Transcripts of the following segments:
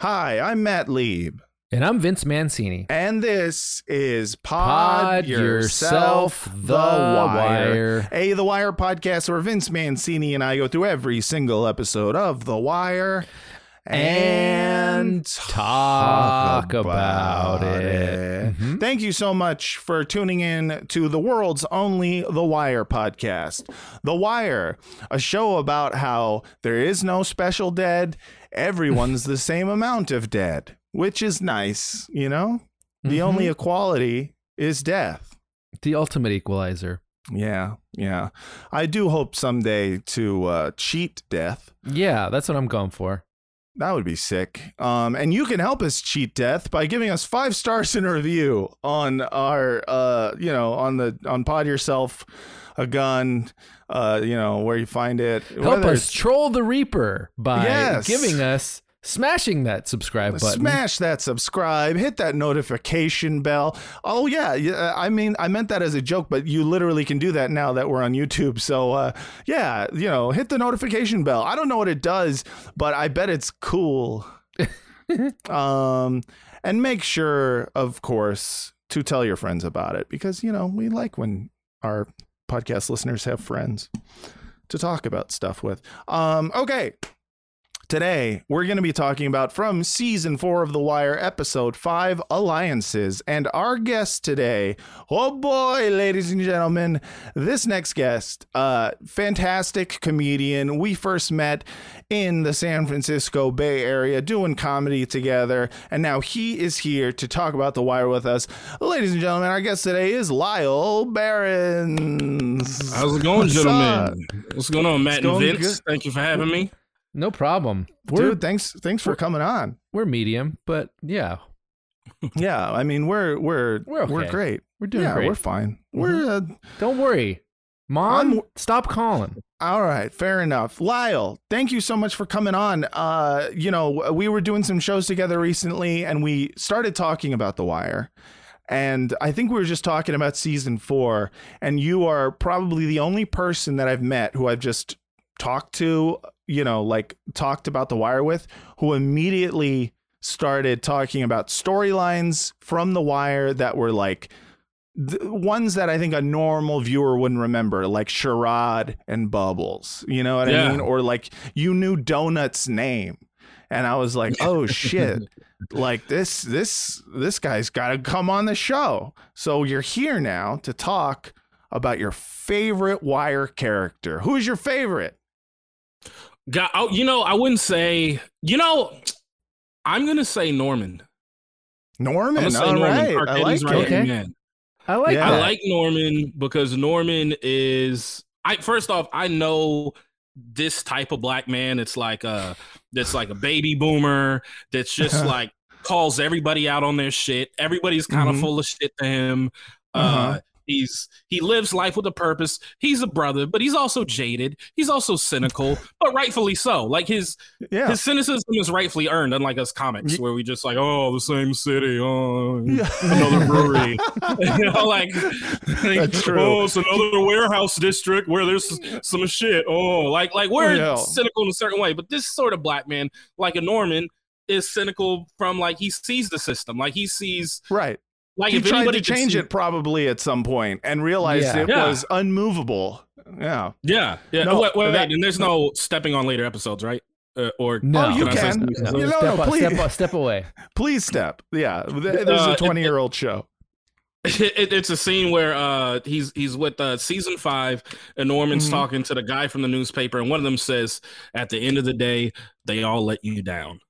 Hi, I'm Matt Lieb. And I'm Vince Mancini. And this is Pod, Pod Yourself, Yourself The Wire. Wire. A The Wire podcast where Vince Mancini and I go through every single episode of The Wire and talk about it. Mhm. Thank you so much for tuning in to the world's only The Wire podcast. The Wire, a show about how there is no special dead, everyone's the same amount of dead, which is nice, you know? The Mhm. only equality is death. The ultimate equalizer. Yeah, yeah. I do hope someday to uh, cheat death. Yeah, that's what I'm going for. That would be sick. Um, and you can help us cheat death by giving us five stars in a review on our, uh, you know, on the on Pod Yourself a gun, uh, you know, where you find it. Help Whether us troll the Reaper by Yes. giving us smashing that subscribe button. Smash that subscribe, hit that notification bell. Oh yeah, yeah. I mean, I meant that as a joke, but you literally can do that now that we're on YouTube. So uh, yeah, you know, hit the notification bell. I don't know what it does, but I bet it's cool. um, and make sure, of course, to tell your friends about it because you know we like when our podcast listeners have friends to talk about stuff with. Um, okay. Today, we're going to be talking about from season four of The Wire, episode five Alliances. And our guest today, oh boy, ladies and gentlemen, this next guest, uh, fantastic comedian. We first met in the San Francisco Bay Area doing comedy together. And now he is here to talk about The Wire with us. Ladies and gentlemen, our guest today is Lyall Behrens. How's it going, What's gentlemen? What's going on, Matt and going Vince? Thank you for having me. No problem. We're Dude, thanks, thanks for coming on. we're medium, but yeah, Yeah, I mean we're we're We're we're great. we're doing yeah, great. we're fine. We're uh, Don't worry, mom. I'm- stop calling. all right. Fair enough. Lyall, thank you so much for coming on. Uh, you know, we were doing some shows together recently, and we started talking about The Wire. And I think we were just talking about season four, and you are probably the only person that I've met who I've just talked to, you know, like talked about The Wire with, who immediately started talking about storylines from The Wire that were like th- ones that I think a normal viewer wouldn't remember, like Sherrod and Bubbles. You know what I mean? Or like you knew Donut's name. And I was like, oh shit. like this this this guy's gotta come on the show. So you're here now to talk about your favorite wire character. Who's your favorite? God, oh, you know, I wouldn't say. You know, I'm gonna say Norman. I'm Norman. gonna say All Norman. right. I like right. Okay. man. I like Yeah. that. I like Norman because Norman is. I first off, I know this type of black man. It's like a that's like a baby boomer. That's just like calls everybody out on their shit. Everybody's kind of Mhm. full of shit to him. Uh, Uh-huh. He's he lives life with a purpose. He's a brother, but he's also jaded. He's also cynical, but rightfully so. Like his yeah. his cynicism is rightfully earned, unlike us comics, where we just like, oh, the same city, oh, another brewery. you know, like, like, oh, it's another warehouse district where there's some shit. Oh, like, like we're Yeah. cynical in a certain way, but this sort of black man, like a Norman, is cynical from like he sees the system, like he sees, right. Like he if tried to change see- it probably at some point and realized Yeah. it Yeah. was unmovable. Yeah. Yeah, yeah. No, wait, wait, that- wait, and there's no stepping on later episodes, right? Uh, or No, Oh, you I say can. No, No, no, step, no, up- please. step, step away. Please step. Yeah, th- this is Uh, a twenty-year-old show. it, it's a scene where uh he's he's with uh season five and Norman's Mhm. talking to the guy from the newspaper and one of them says at the end of the day they all let you down.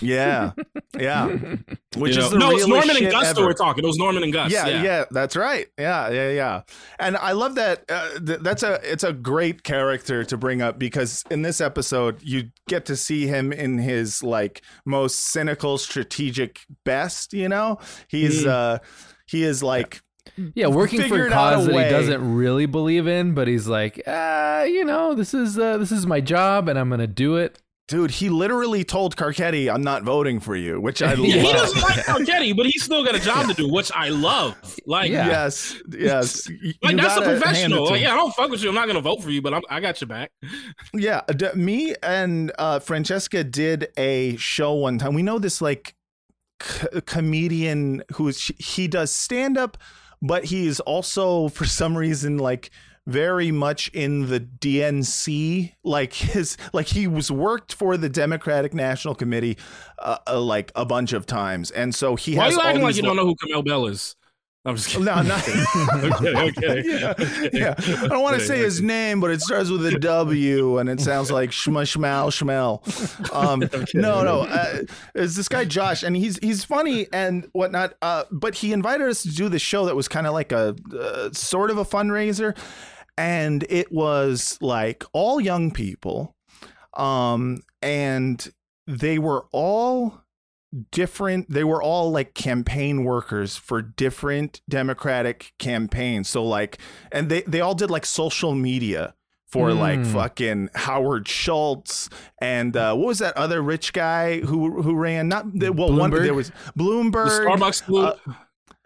Yeah, yeah. Which You is the no, it's Norman and shit Gus ever. that were talking. It was Norman and Gus. yeah, yeah, that's right. Yeah, yeah, yeah. And I love that. Uh, th- that's a it's a great character to bring up because in this episode you get to see him in his like most cynical, strategic best. You know, he's Mm. uh he is like Yeah, working for a Figured a cause that way. he doesn't really believe in, but he's like, uh, you know, this is uh, this is my job, and I'm gonna do it. Dude. He literally told Carcetti, "I'm not voting for you," which I Yeah, he love. doesn't like Carcetti, but he's still got a job to do, which I love. Like, Yeah. Yes, yes. Like you that's a gotta hand it professional. Like, yeah, I don't fuck with you. I'm not gonna vote for you, but I'm, I got your back. Yeah, d- me and uh, Francesca did a show one time. We know this like c- comedian who's he does stand up, but he's also for some reason like very much in the DNC. Like his like he was worked for the Democratic National Committee uh, uh, like a bunch of times, and so he Why are you acting like you don't know who Kamau Bell is? I'm just kidding. No, nothing. okay, okay. yeah, okay. yeah. I don't want to Okay, say his name, but it starts with a W and it sounds like shma shmal shmel. Um, no, no, uh, it's this guy Josh, and he's he's funny and whatnot. Uh, but he invited us to do this show that was kind of like a uh, sort of a fundraiser, and it was like all young people, um, and they were all different they were all like campaign workers for different democratic campaigns so like and they they all did like social media for like Hmm. fucking Howard Schultz and uh, what was that other rich guy who who ran not the- well one Bloomberg? there was Bloomberg The Starbucks food. uh, yeah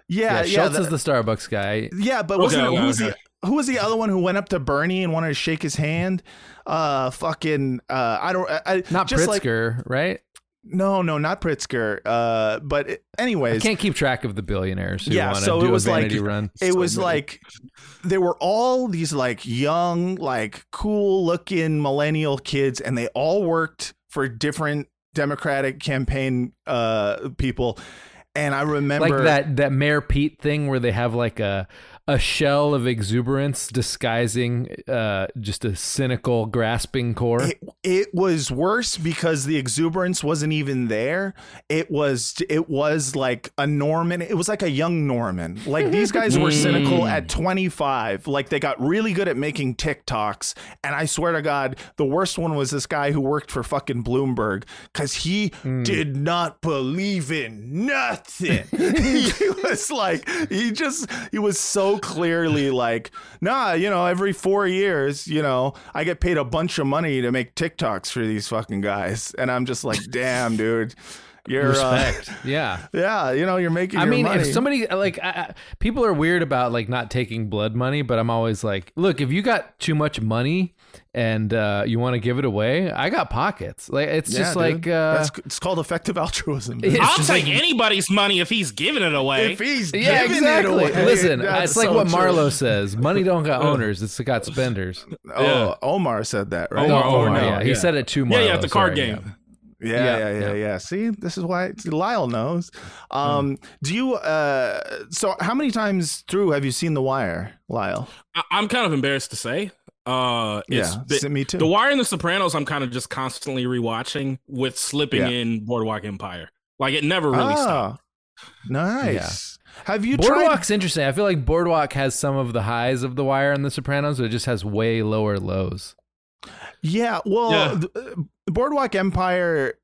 Yeah, yeah Schultz the- is the Starbucks guy. yeah, but Okay, wasn't it, okay, who was okay. Who was the other one who went up to Bernie and wanted to shake his hand? Uh, fucking uh, I don't I, Not just like Pritzker, right? no no not Pritzker. Uh, but it- I anyways, can't keep track of the billionaires who Yeah, so do it was like- run. it So was like there were all these like young like cool looking millennial kids and they all worked for different democratic campaign uh people and i remember Like that that Mayor Pete thing where they have like a a shell of exuberance disguising uh, just a cynical, grasping core. it, it was worse because the exuberance wasn't even there it was it was like a norman it was like a young norman like these guys were cynical Mm. at 25 like they got really good at making tiktoks and i swear to god the worst one was this guy who worked for fucking bloomberg because he Mm. did not believe in nothing he was like he just he was so clearly like nah you know every four years you know i get paid a bunch of money to make tiktoks for these fucking guys and i'm just like damn dude you're Respect. uh, yeah. yeah you know you're making I mean, money. if somebody like I, I, people are weird about like not taking blood money, but I'm always like, look, if you got too much money and uh, you want to give it away, I got pockets. Like it's Yeah, just dude. like uh, That's it's called effective altruism. It's I'll take like- anybody's money if he's giving it away. if he's yeah, giving exactly. it away, Listen, that's it's like so what true. Marlo says: money don't got owners; it's got spenders. Oh, Yeah. Omar said that, right? Omar, Or Omar, no? yeah, he yeah. said it too Marlo. yeah, yeah, the card sorry, game. Yeah, Yeah, yeah, yeah, yeah. yeah. See, this is why Lyall knows. Um, Do you? Uh, so, how many times through have you seen The Wire, Lyall? I- I'm kind of embarrassed to say. Uh, it's yeah, been- s- me too. The Wire and The Sopranos. I'm kind of just constantly rewatching with slipping Yeah. in Boardwalk Empire. Like it never really stopped. Ah, nice. Have you tried? Boardwalk's interesting. I feel like Boardwalk has some of the highs of The Wire and The Sopranos, but it just has way lower lows. Yeah, well, Yeah. The, uh, Boardwalk Empire.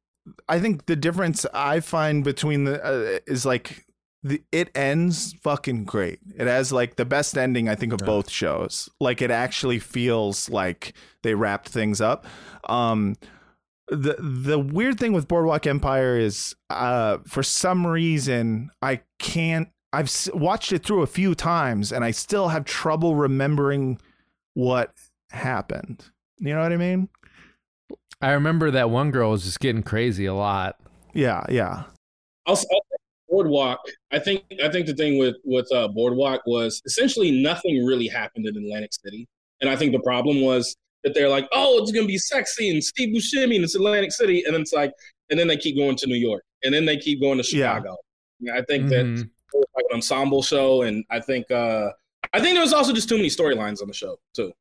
I think the difference I find between the uh, is like the it ends fucking great. It has like the best ending I think of both shows. Like it actually feels like they wrapped things up. Um, the the weird thing with Boardwalk Empire is uh, for some reason I can't. I've s- watched it through a few times and I still have trouble remembering what happened. You know what I mean? I remember that one girl was just getting crazy a lot. Yeah, yeah. I'll, I'll say Boardwalk. I think I think the thing with with uh, Boardwalk was essentially nothing really happened in Atlantic City, and I think the problem was that they're like, oh, it's gonna be sexy and Steve Buscemi and it's Atlantic City, and then it's like, and then they keep going to New York, and then they keep going to Chicago. Yeah, I think that Mhm. it was like an ensemble show, and I think uh I think there was also just too many storylines on the show too.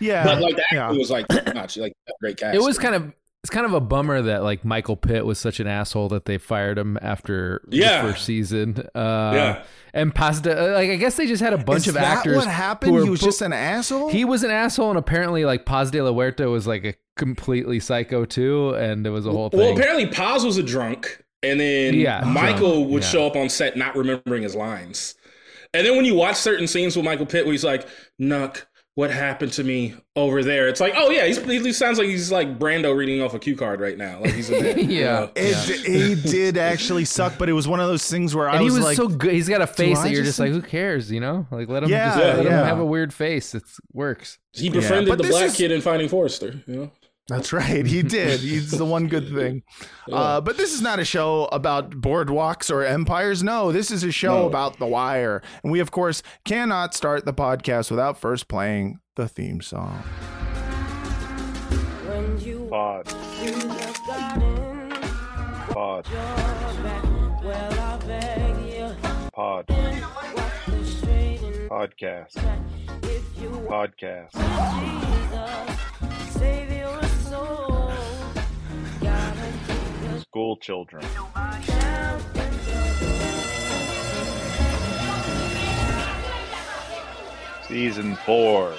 Yeah, But like the acting yeah. was like not like great cast. It was kind of it's kind of a bummer that like Michael Pitt was such an asshole that they fired him after Yeah. the first season. Uh, Yeah. and Pasta, like I guess they just had a bunch Is of that actors. What happened? who He was bo- just an asshole. He was an asshole, and apparently, like Paz de la Huerta was like a completely psycho too, and it was a whole thing. Well, apparently Paz was a drunk, and then Yeah, Michael drunk, would yeah. show up on set not remembering his lines. And then when you watch certain scenes with Michael Pitt, where he's like, "Nuck, what happened to me over there?" It's like, oh yeah, he's, he sounds like he's like Brando reading off a cue card right now. Like he's in there, you Yeah. know? It, he did actually suck, but it was one of those things where I and he was, was like, so good. He's got a face I that you're just just like, who cares? You know, like let him Yeah, just let him have a weird face. It works. He befriended but the black is- kid in Finding Forrester. You know, That's right. He did. He's the one good thing. Uh, but this is not a show about boardwalks or empires. No, this is a show No. about The Wire. And we, of course, cannot start the podcast without first playing the theme song. When you Pod, garden, pod, back, well, I beg you, pod, walk the straight and podcast. If you want podcast. School children. Season four.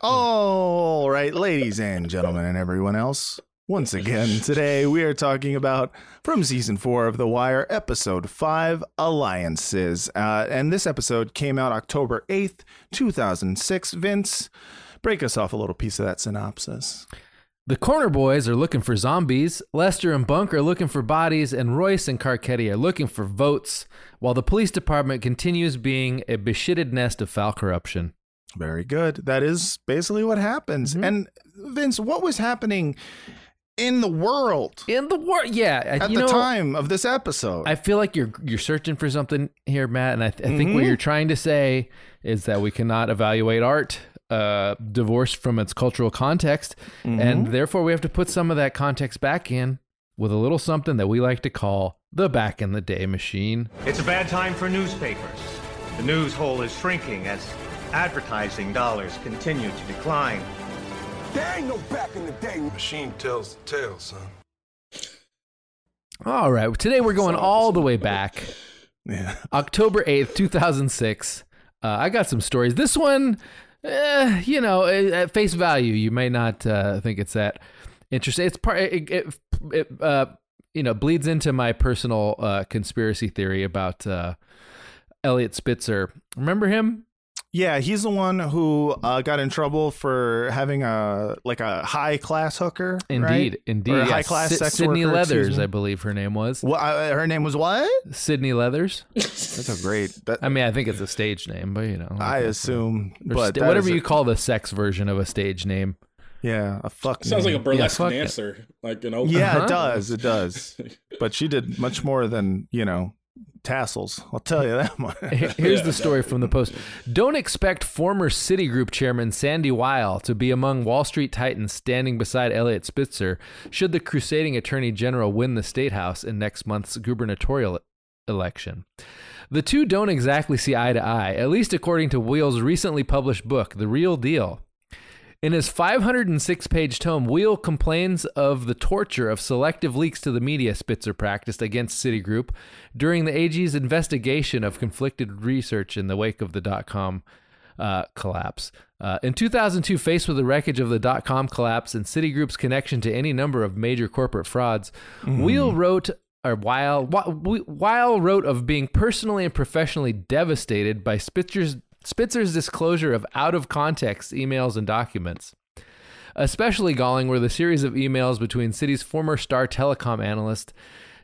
All right, ladies and gentlemen, and everyone else. Once again, today we are talking about from season four of The Wire, episode five, Alliances. Uh, and this episode came out October 8th, 2006. Vince, break us off a little piece of that synopsis. The Corner Boys are looking for zombies, Lester and Bunk are looking for bodies, and Royce and Carcetti are looking for votes, while the police department continues being a beshitted nest of foul corruption. Very good. That is basically what happens. And Vince, what was happening in the world In the world, yeah. at the know, time of this episode? I feel like you're you're searching for something here, Matt, and I, th- I think what Mhm. you're trying to say is that we cannot evaluate art uh, divorced from its cultural context, Mm-hmm. and therefore we have to put some of that context back in with a little something that we like to call the back in the day machine. It's a bad time for newspapers. The news hole is shrinking as advertising dollars continue to decline. There ain't no back in the day. Machine tells the tale, son. All right, today we're going all the way back, yeah. October eighth, two thousand six. Uh, I got some stories. This one, eh, you know, at at face value, you may not uh, think it's that interesting. It's part. It, it, it uh, you know bleeds into my personal uh, conspiracy theory about uh, Elliot Spitzer. Remember him? Yeah, he's the one who uh, got in trouble for having a like a high class hooker. Indeed, right? indeed. Or a yeah. high class Sy- sex Sydney worker, Leathers. I believe her name was. Well, uh, her name was what? Sydney Leathers. That's a great. That, I mean, I think it's a stage name, but you know, I assume, Or but sta- whatever is a- you call the sex version of a stage name. yeah, a fuck. sounds like a name. burlesque fuck it. dancer, like you know. Yeah, Uh-huh. it does. It does. But she did much more than you know tassels. I'll tell you that much. Here's the story from the Post. Don't expect former Citigroup chairman Sandy Weill to be among Wall Street titans standing beside Elliot Spitzer should the crusading attorney general win the state house in next month's gubernatorial election. The two don't exactly see eye to eye, at least according to Weill's recently published book, The Real Deal. In his 506 page tome, Weill complains of the torture of selective leaks to the media Spitzer practiced against Citigroup during the AG's investigation of conflicted research in the wake of the dot com uh, collapse. Uh, in 2002, faced with the wreckage of the dot com collapse and Citigroup's connection to any number of major corporate frauds, Weill wrote. Or while while wrote of being personally and professionally devastated by Spitzer's Spitzer's disclosure of out of context emails and documents. Especially galling were the series of emails between Citi's former star telecom analyst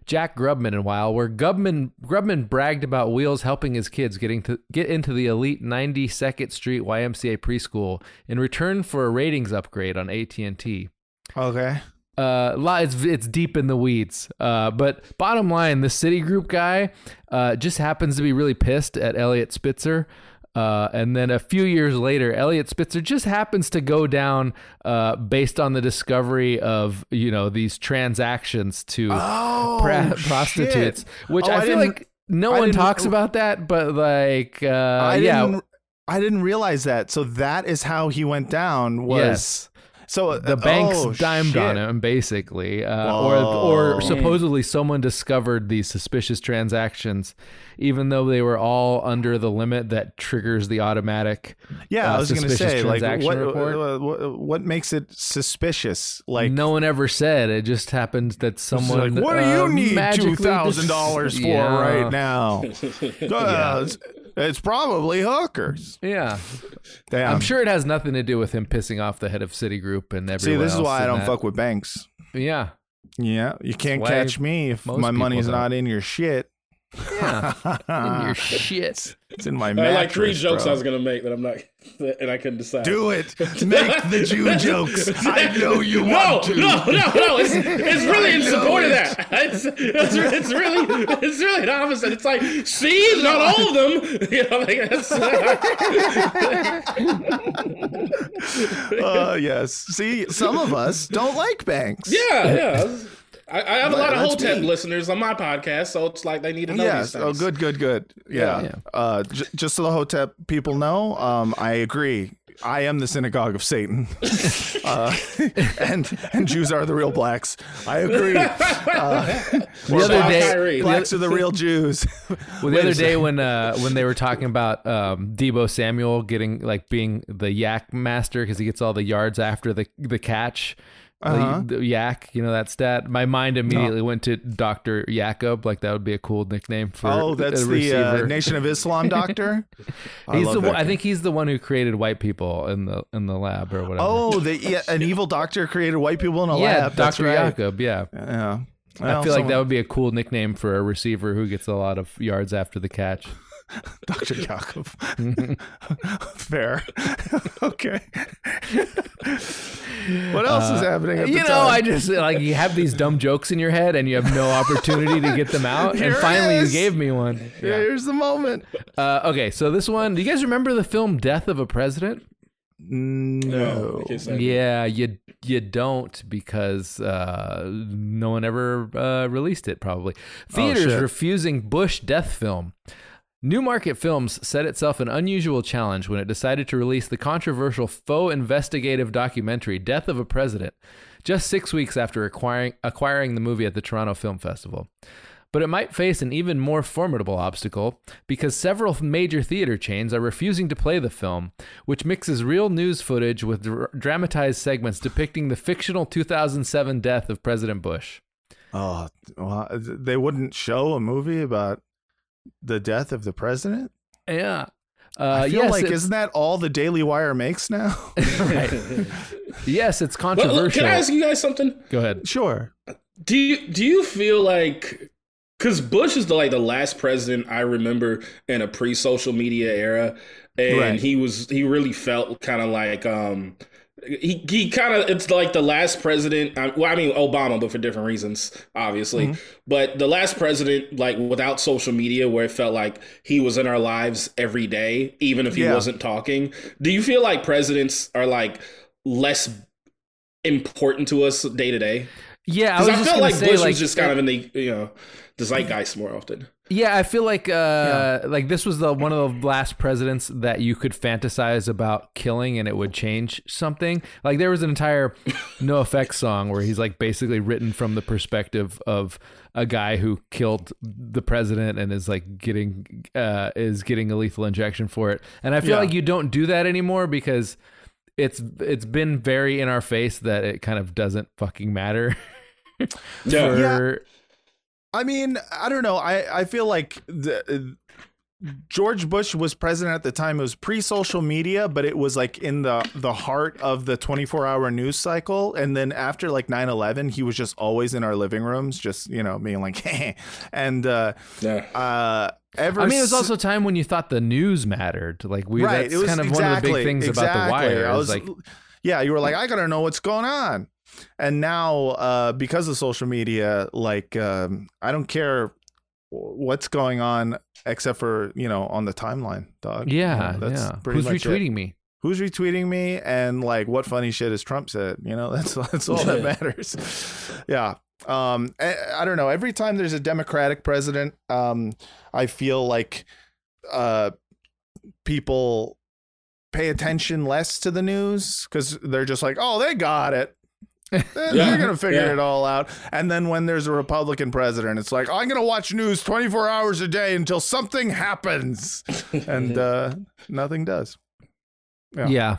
Jack Grubman and Weill, where Grubman, Grubman bragged about Weill's helping his kids getting to get into the elite 92nd Street YMCA preschool in return for a ratings upgrade on AT&T. Okay. Uh, it's it's deep in the weeds. Uh, but bottom line, the Citigroup guy uh, just happens to be really pissed at Elliot Spitzer. Uh, and then a few years later, Elliot Spitzer just happens to go down uh, based on the discovery of you know these transactions to Oh, pra- prostitutes, which Oh, I, I feel like no I one talks about that, but like uh, I yeah, didn't, I didn't realize that. So that is how he went down. Was Yes. So the banks oh, dimed shit. on him basically uh, or or supposedly someone discovered these suspicious transactions even though they were all under the limit that triggers the automatic Yeah, uh, I was going to say, like, what, report. what what makes it suspicious? Like, no one ever said it just happened that someone like, what do uh, you need two thousand dollars for Yeah. right now? Uh, it's, probably hookers. yeah Damn. i'm sure it has nothing to do with him pissing off the head of citigroup and everyone See, this is else why I don't that. fuck with banks. yeah Yeah, you can't why catch me if most my people money's don't. not in your shit. Yeah in your shit It's in my I mattress. had like three jokes bro. I was gonna make that I'm not, and I couldn't decide. Do it. Make the Jew jokes. I know you No, want to. no, no, no! It's, it's really in I know support of that. It's, it's, it's really, it's really the opposite. It's like, see, not all of them. You know, like that's, Uh, yes. See, some of us don't like banks. yeah, yeah. I, I have a lot of That's Hotep me. listeners on my podcast, so it's like they need to know Yes. these Oh, good, good, good. Yeah. Yeah. Uh, j- just so the Hotep people know, um, I agree. I am the synagogue of Satan, uh, and and Jews are the real blacks. I agree. Uh, the other Bob day Kyrie. blacks are the real Jews. Well, the other day when uh, when they were talking about um, Deebo Samuel getting like being the yak master because he gets all the yards after the the catch, the- Uh-huh. the, yak, you know that stat. My mind immediately went to Doctor Yakub, like that would be a cool nickname for. Oh, that's the uh. Nation of Islam doctor. I He's the one, I think he's the one who created white people in the in the lab or whatever. Oh, the, yeah, an evil doctor created white people in a yeah, lab. Doctor right. Yakub. Yeah. Yeah. I Well, feel like that would be a cool nickname for a receiver who gets a lot of yards after the catch. Dr. Yakub. Fair. okay. what else is happening at the Uh, you know, time? I just like you have these dumb jokes in your head and you have no opportunity to get them out. Here and it finally, you gave me one. Yeah. Here's the moment. Uh, okay, so this one, do you guys remember the film Death of a President? No. I. Yeah, you you don't because uh, no one ever uh, released it. Probably theaters shit. refusing Bush death film. Newmarket Films set itself an unusual challenge when it decided to release the controversial faux investigative documentary Death of a President, just six weeks after acquiring acquiring the movie at the Toronto Film Festival. But it might face an even more formidable obstacle because several major theater chains are refusing to play the film, which mixes real news footage with dr- dramatized segments depicting the fictional 2007 death of President Bush. Oh, well, they wouldn't show a movie about the death of the president? Yeah. Uh, I feel yes, like isn't that all the Daily Wire makes now? yes, it's But look, controversial. can I ask you guys something? Go ahead. sure. Do you do you feel like because Bush is the like the last president I remember in a pre-social media era, and Right. he was he really felt kind of like um he he kind of it's like the last president. Well, I mean Obama, but for different reasons, obviously. Mm-hmm. But the last president, like without social media, where it felt like he was in our lives every day, even if he Yeah. wasn't talking. Do you feel like presidents are like less important to us day to day? Yeah, I I, just felt like say, Bush like, was just kind of in the you know the zeitgeist more often. Yeah, I feel like uh like this was the one of the last presidents that you could fantasize about killing and it would change something. Like there was an entire NOFX song where he's like basically written from the perspective of a guy who killed the president and is like getting uh is getting a lethal injection for it. And I feel Yeah. like you don't do that anymore because it's it's been very in our face that it kind of doesn't fucking matter. Yeah. for- I mean, I don't know. I, I feel like the, George Bush was president at the time. It was pre-social media, but it was like in the the heart of the 24-hour news cycle. And then after like 9/11, he was just always in our living rooms, just you know, being like, hey. and uh, Yeah. uh, ever. I mean, it was also a time when you thought the news mattered. Like we, right. that's it was kind of exactly, one of the big things about the wire. I is was like, yeah, you were like, I gotta know what's going on. And now, uh, because of social media, like, um, I don't care what's going on except for you know on the timeline, dog. Yeah, You know, yeah. pretty Who's much it. retweeting me? Who's retweeting me and like what funny shit has Trump said? You know, that's that's all that matters. yeah. Um, I, I don't know. Every time there's a Democratic president, um, I feel like uh, people pay attention less to the news because they're just like, oh, they got it. They're Yeah, gonna figure yeah. it all out. And then when there's a Republican president, it's like I'm gonna watch news 24 hours a day until something happens, and uh, nothing does. Yeah. Yeah.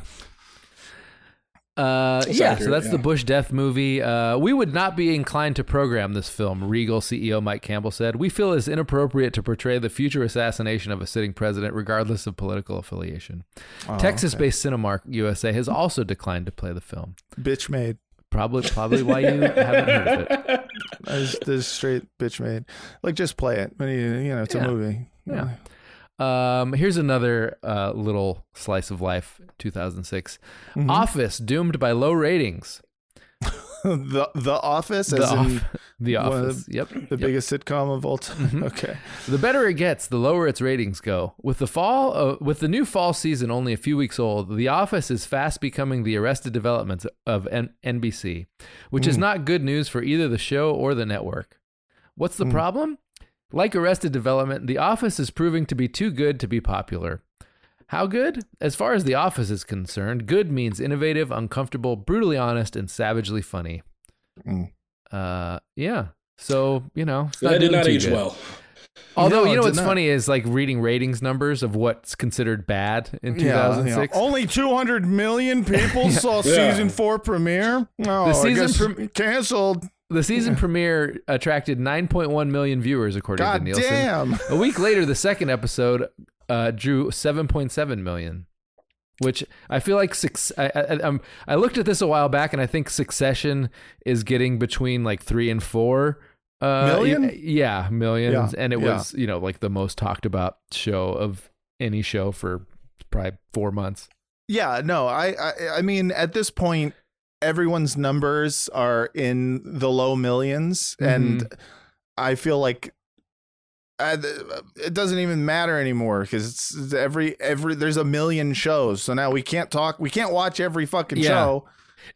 Uh, That's yeah, so accurate, that's the. Bush death movie. Uh, we would not be inclined to program this film, Regal CEO Mike Campbell said. We feel it's inappropriate to portray the future assassination of a sitting president, regardless of political affiliation. Oh, Texas okay. based Cinemark USA has also declined to play the film. bitch made. Probably, probably why you haven't heard of it. There's, there's straight bitch made. Like just play it. When you, you know, it's Yeah. a movie. Yeah. Um, here's another uh, little slice of life. 2006, Mm-hmm. Office doomed by low ratings. the The Office, The, as in Off- the Office. Yep. the yep. biggest sitcom of all time. Mm-hmm. Okay. The better it gets, the lower its ratings go. With the fall, uh, with the new fall season only a few weeks old, The Office is fast becoming the Arrested Development of N- NBC, which is not good news for either the show or the network. What's the problem? Like Arrested Development, The Office is proving to be too good to be popular. How good? As far as The Office is concerned, good means innovative, uncomfortable, brutally honest, and savagely funny. Mm. Uh, yeah. So you know, it's that did not age good. well. Although No, you know what's not. funny is like reading ratings numbers of what's considered bad in Yeah, 2006. yeah. Only 200 million people saw Yeah. season four premiere. No, The season I guess prem- canceled. The season premiere attracted 9.1 million viewers according to God Nielsen. damn. A week later, the second episode uh, drew 7.7 million, which I feel like six. I, I, um, I looked at this a while back, and I think Succession is getting between like three and four. Uh, Million? Yeah, millions. Yeah, And it yeah. was, you know, like the most talked about show of any show for probably four months. Yeah, no, I, I, I mean, at this point, everyone's numbers are in the low 1000000s and I feel like uh, it doesn't even matter anymore because it's every every there's a million shows, so now we can't talk, we can't watch every fucking Yeah. show.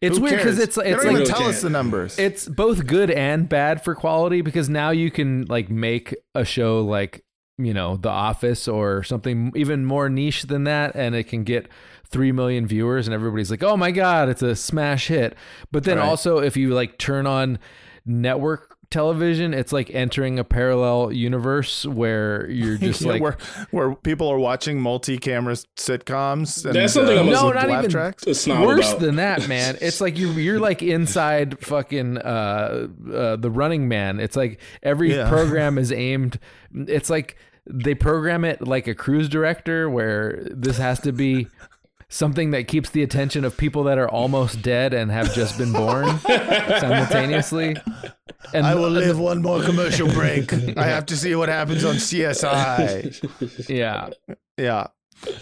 It's Who weird because it's they it's don't like even tell us the numbers. it's both good and bad for quality because now you can like make a show like you know The Office or something even more niche than that, and it can get three million viewers, and everybody's like, "Oh my god, it's a smash hit!" But then Right. also, if you like turn on network television, it's like entering a parallel universe where you're just Yeah, like. where where people are watching multi-camera sitcoms. And, That's something uh, I'm no, not even tracks. A snob worse about. than that, man. It's like you're you're like inside fucking uh, uh the Running Man. It's like every Yeah. program is aimed. It's like they program it like a cruise director, where this has to be something that keeps the attention of people that are almost dead and have just been born simultaneously. And I will live one more commercial break. I have to see what happens on CSI. Yeah, Yeah.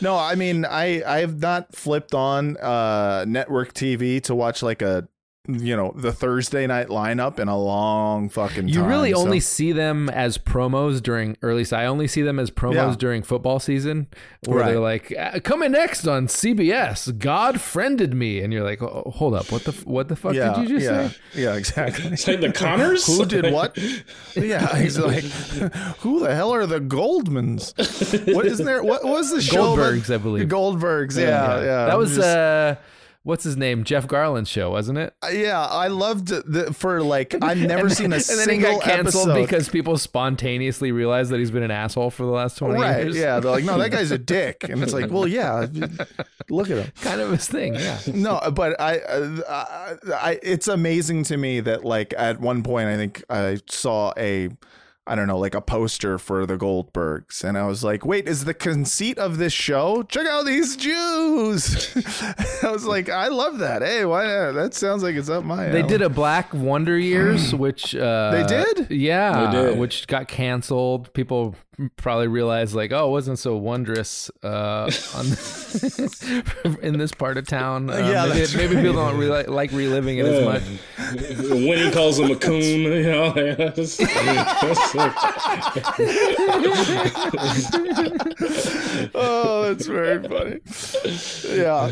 No, I mean, I I have not flipped on uh network TV to watch like a you know the Thursday night lineup in a long fucking. you really so- only see them as promos during, or at least I only see them as promos Yeah. during football season, where Right. they're like, "Uh, "Coming next on CBS, God friended me," and you're like, oh, "Hold up, what the f- what the fuck yeah, did you just yeah, say?" Yeah, exactly. It's like the Connors. Who did what? Yeah, he's like, who the hell are the Goldmans? What isn't there? What was the show? that- Goldbergs, I believe. Goldbergs. Yeah, yeah. that was Just- uh, what's his name? Jeff Garlin's show, wasn't it? yeah. I loved the, for like I've never seen a and then single he got canceled episode. because people spontaneously realized that he's been an asshole for the last twenty right? years. Yeah, they're like, no, that guy's a dick, and it's like, well, yeah, look at him. kind of his thing. Yeah. no, but I, uh, I, I, it's amazing to me that like at one point I think I saw a, I don't know, like a poster for the Goldbergs, and I was like, wait, is the conceit of this show? Check out these Jews. I was like, I love that. Hey, why? That sounds like it's up my. They alley. did a Black Wonder Years, which uh, They did? yeah, They did. which got canceled. People probably realized like, oh, it wasn't so wondrous uh, on in this part of town. Uh, Yeah, maybe, that's maybe people don't really like reliving it as much. Winnie calls him a coon. You know, that's- oh, that's very funny. Yeah.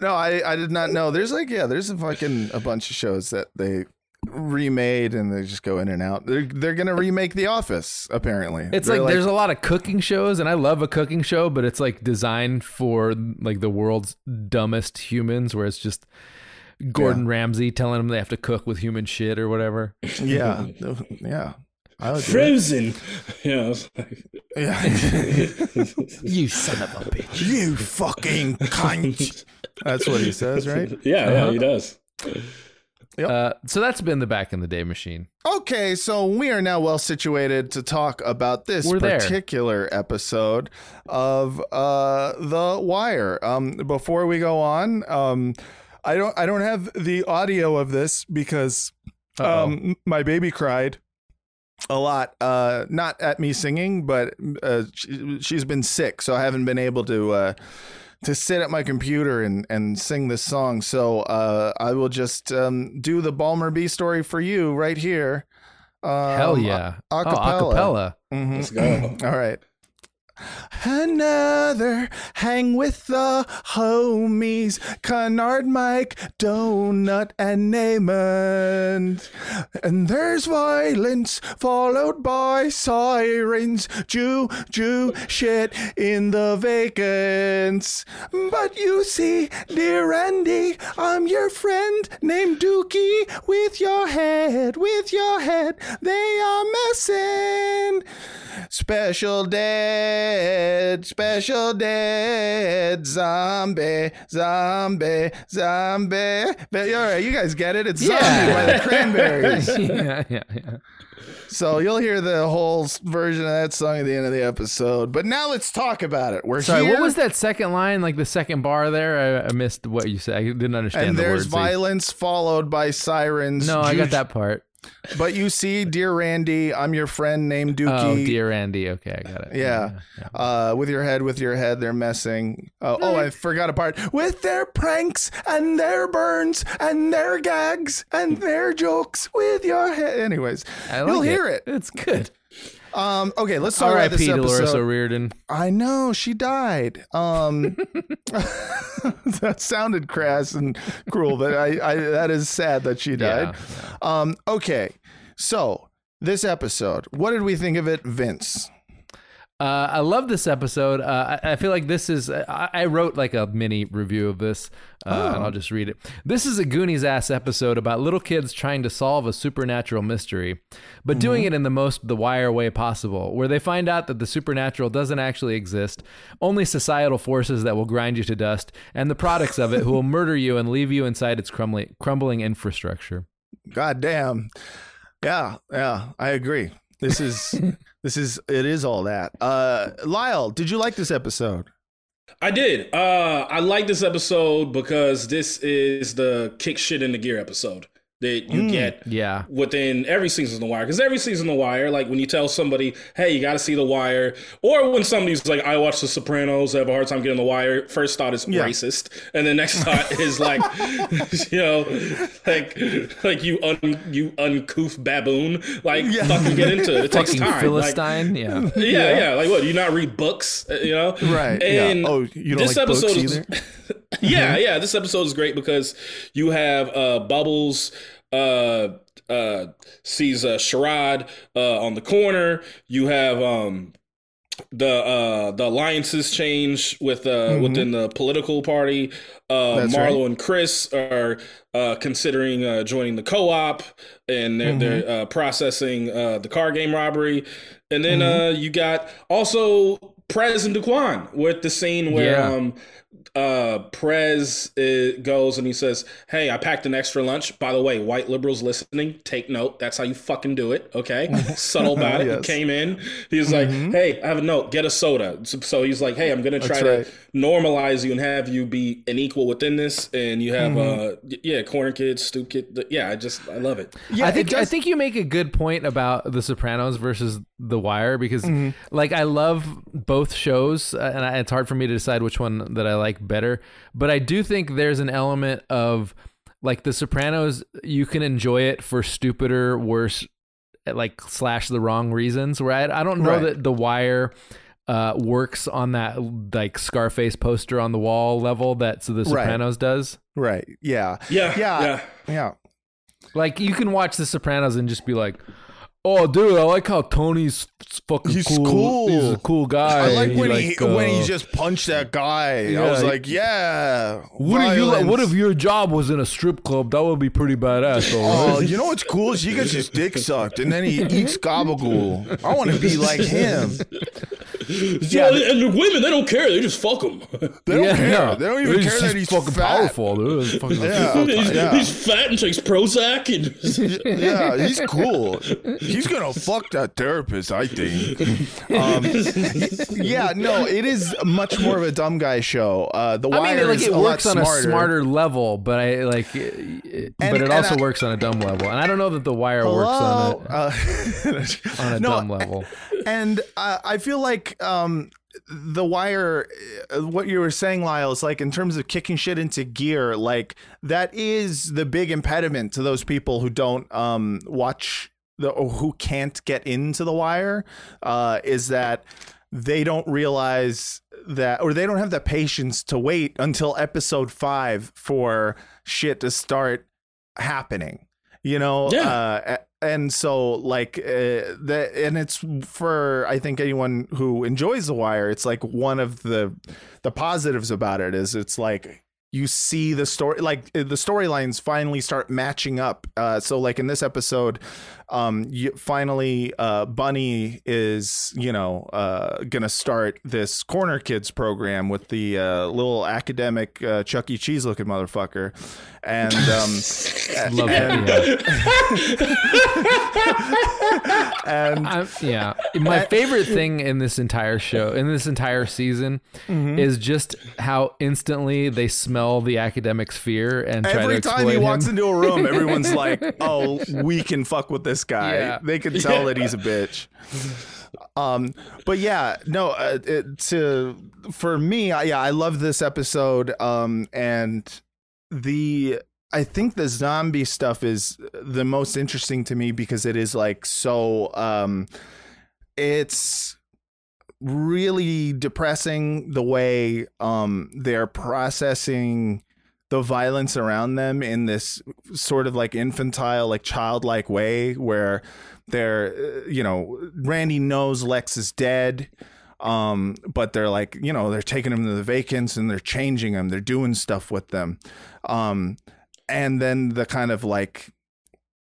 No, I, I did not know. There's like, yeah, there's a fucking a bunch of shows that they remade and they just go in and out. They're they're gonna remake The Office, apparently. It's They're like, there's a lot of cooking shows, and I love a cooking show, but it's like designed for like the world's dumbest humans, where it's just Gordon Ramsay telling them they have to cook with human shit or whatever. yeah, yeah. I would. Frozen. Yeah. it's like- Yeah. You son of a bitch! you fucking cunt. That's what he says, right? yeah, yeah, he does. Uh, so that's been the back in the day machine. Okay, so we are now well situated to talk about this We're there. particular episode of uh, The Wire. Um, before we go on, um, I don't I don't have the audio of this because um, my baby cried a lot. Uh, not at me singing, but uh, she, she's been sick, so I haven't been able to. Uh, to sit at my computer and, and sing this song. So uh, I will just um, do the Balmer B story for you right here. Um, Hell yeah! a- Oh, acapella. acapella. Mhm. Let's go. All right. Another hang with the homies, Kenard, Mike, Donut, and Namond. And there's violence followed by sirens, Jew, Jew, shit in the vacants. But you see, dear Andy, I'm your friend named Dookie. With your head, with your head, they are messing. Special dead, special dead, zombie, zombie, zombie. But, all right, you guys get it. It's zombie by the Cranberries. yeah, yeah, yeah. So you'll hear the whole version of that song at the end of the episode. But now let's talk about it. We're Sorry, here. what was that second line? Like the second bar there? I, I missed what you said. I didn't understand And the there's words. violence followed by sirens. No, I got that part. But you see, dear Randy, I'm your friend named Dookie. Oh, dear Randy. Okay, I got it. Yeah. Uh, with your head, with your head, they're messing. Uh, oh, I forgot a part. With their pranks and their burns and their gags and their jokes with your head. Anyways, like you'll hear it. It's good. Um, okay, let's talk about R.I.P. this Dolores episode. O'Riordan. I know she died. Um, that sounded crass and cruel, but I, I that is sad that she died. Um, okay, so this episode, what did we think of it, Vince? Uh, I love this episode. Uh, I, I feel like this is. I, I wrote like a mini review of this, uh, and I'll just read it. This is a Goonies ass episode about little kids trying to solve a supernatural mystery, but doing it in the most The Wire way possible, where they find out that the supernatural doesn't actually exist, only societal forces that will grind you to dust, and the products of it who will murder you and leave you inside its crumbling, crumbling infrastructure. God damn. Yeah, yeah, I agree. This is this is it is all that. Uh Lyall, did you like this episode? I did. Uh, I like this episode because this is the kick shit in the gear episode that you Mm. get Yeah. within every season of The Wire. Because every season of The Wire, like when you tell somebody, hey, you got to see The Wire, or when somebody's like, I watch The Sopranos, I have a hard time getting The Wire, first thought is Yeah. racist. And the next thought is like, you know, like like you un, you uncouth baboon. Like, Yeah. fucking get into it. It takes time. Like, Philistine. yeah. yeah, yeah, Like what? You not read books, uh, you know? Right. And yeah. Oh, you don't this like books episode is- either? yeah, yeah. This episode is great because you have uh, Bubbles uh, uh, sees uh, Sherrod uh, on the corner. You have um, the uh, the alliances change with uh, within the political party. Uh, Mm-hmm. Marlo right. and Chris are uh, considering uh, joining the co-op, and they're, they're Mm-hmm. uh, processing uh, the car game robbery. And then Mm-hmm. uh, you got also Prez and Duquan with the scene where Yeah. um, uh, Prez uh, goes and he says, "Hey, I packed an extra lunch. By the way, white liberals listening, take note. That's how you fucking do it. Okay, subtle about it. Yes. Mm-hmm. He came in. He was like, "Hey, I have a note. Get a soda." So, so he's like, "Hey, I'm gonna try That's to right. normalize you and have you be an equal within this." And you have, Mm-hmm. uh, yeah, corner kids, stoop kid. Yeah, I just I love it. Yeah, I think it I think you make a good point about The Sopranos versus The Wire because, Mm-hmm. like, I love both shows, uh, and I, it's hard for me to decide which one that I like better. But I do think there's an element of like The Sopranos. You can enjoy it for stupider, worse like slash the wrong reasons. Where I, I don't know Right. that The Wire uh, works on that like Scarface poster on the wall level that so The Right. Sopranos does. Right. Yeah. Yeah, Yeah. yeah. Yeah. Like you can watch The Sopranos and just be like, "Oh, dude, I like how Tony's fucking He's cool. cool. He's a cool guy." I like and when he like, when he uh, just punched that guy. I was like, yeah. What if you? What if your job was in a strip club? That would be pretty badass. Though, Oh, right? you know what's cool is he gets his dick sucked and then he eats gabagool. I want to be like him. Yeah, and the women they don't care; they just fuck him. They don't Yeah, care. They don't even He's care that he's fucking fat. powerful, dude. He's fucking- Yeah, he's, yeah. he's fat and takes Prozac, and yeah, he's cool. He's gonna fuck that therapist, I think. Um, yeah, no, it is much more of a dumb guy show. Uh, the I Wire mean, like is it a lot works on smarter. a smarter level, but I like, it, but it also I- works on a dumb level. And I don't know that the Wire works on Hello? a Uh, on a no, dumb level. and uh, I feel like um, the wire, uh, what you were saying, Lyall, is like in terms of kicking shit into gear, like that is the big impediment to those people who don't um, watch the or who can't get into the wire. Uh, is that they don't realize that or they don't have the patience to wait until episode five for shit to start happening you know Yeah. uh and so like uh, that and it's for i think anyone who enjoys the wire it's like one of the the positives about it is it's like you see the story like uh, the storylines finally start matching up uh so like in this episode um you finally uh bunny is you know uh gonna start this corner kids program with the uh little academic uh chuck e. Cheese looking motherfucker and um Love and, that. Yeah. and I'm, yeah. My favorite thing in this entire show, in this entire season, Mm-hmm. is just how instantly they smell the academic sphere and try Every time he walks into a room, everyone's like, "Oh, we can fuck with this guy." Yeah. They can tell that he's a bitch. Um, but yeah, no. Uh, it, to for me, I, yeah, I love this episode. Um, and the I think the zombie stuff is the most interesting to me because it is like so. Um, it's really depressing the way um they're processing the violence around them in this sort of like infantile like childlike way where they're uh, you know Randy knows Lex is dead um but they're like you know they're taking them to the vacants and they're changing them. they're doing stuff with them um and then the kind of like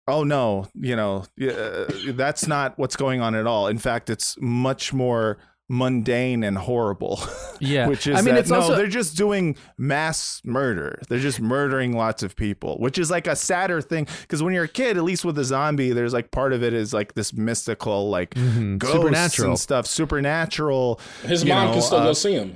oh no you know uh, that's not what's going on at all in fact it's much more mundane and horrible Yeah. which is I mean, that, it's no also- they're just doing mass murder they're just murdering lots of people which is like a sadder thing because when you're a kid at least with a zombie there's like part of it is like this mystical like Mm-hmm. Supernatural. and stuff supernatural his mom know, can still uh, go see him.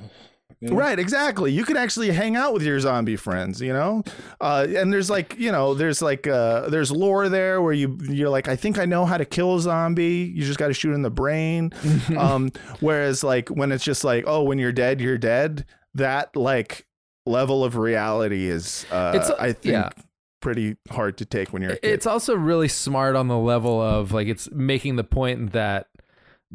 Right, exactly. You can actually hang out with your zombie friends, you know. Uh, and there's like, you know, there's like, uh, there's lore there where you you're like, I think I know how to kill a zombie. You just got to shoot in the brain. um, whereas like when it's just like, oh, when you're dead, you're dead. That like level of reality is, uh, It's- I think, yeah. pretty hard to take when you're a kid. It's also really smart on the level of like it's making the point that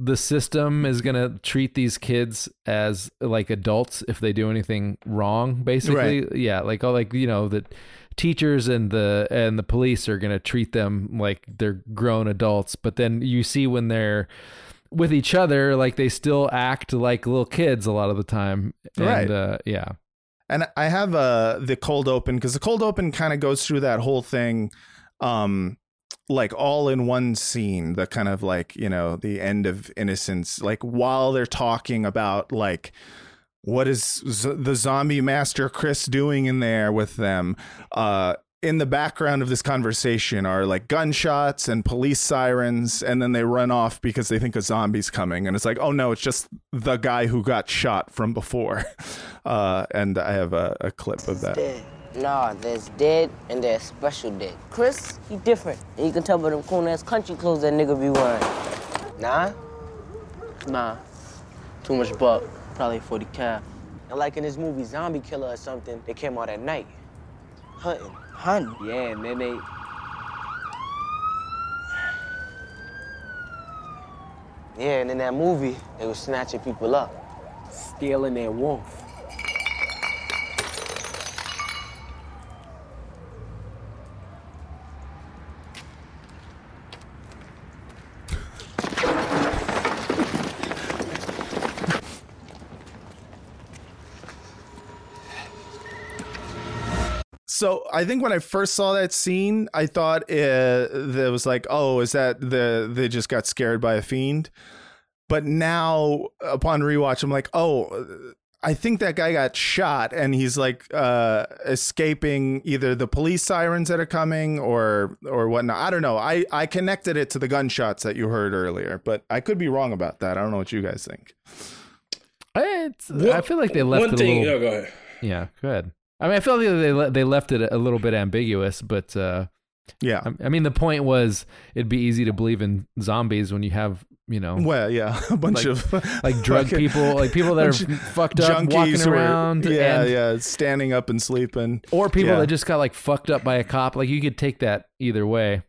the system is going to treat these kids as like adults if they do anything wrong basically. Yeah like all like you know that teachers and the and the police are going to treat them like they're grown adults but then you see when they're with each other like they still act like little kids a lot of the time. And, Right. uh, yeah. And I have uh the cold open because the cold open kind of goes through that whole thing, um, like all in one scene. The kind of like you know the end of innocence, like while they're talking about like what is z- the zombie master Chris doing in there with them. Uh, in the background of this conversation are like gunshots and police sirens, and then they run off because they think a zombie's coming, and it's like, oh no, it's just the guy who got shot from before. Uh, and I have a, a clip of that. Dead. Nah, there's dead and there's special dead. Chris, he different. And you can tell by them cool ass country clothes that nigga be wearing. Nah? Nah. Too much buck. Probably 40 cal. And like in this movie Zombie Killer or something, they came out at night. Hunting. Hunting? Yeah, and then they. Yeah, and in that movie, they was snatching people up, stealing their wolf. So I think when I first saw that scene, I thought it, that was like, oh, is that the they just got scared by a fiend? But now, upon rewatch, I'm like, oh, I think that guy got shot, and he's like uh, escaping either the police sirens that are coming or or whatnot. I don't know. I I connected it to the gunshots that you heard earlier, but I could be wrong about that. I don't know what you guys think. It's, I feel like they left one it thing. a little. oh, go ahead. Yeah, go ahead. I mean, I feel like they they left it a little bit ambiguous, but uh, Yeah. I, I mean, the point was it'd be easy to believe in zombies when you have you know Well, yeah, a bunch like, of like drug fucking- people, like people that are fucked up, walking junkies who are- around, yeah, and, yeah, standing up and sleeping, or people Yeah. that just got like fucked up by a cop. Like you could take that either way.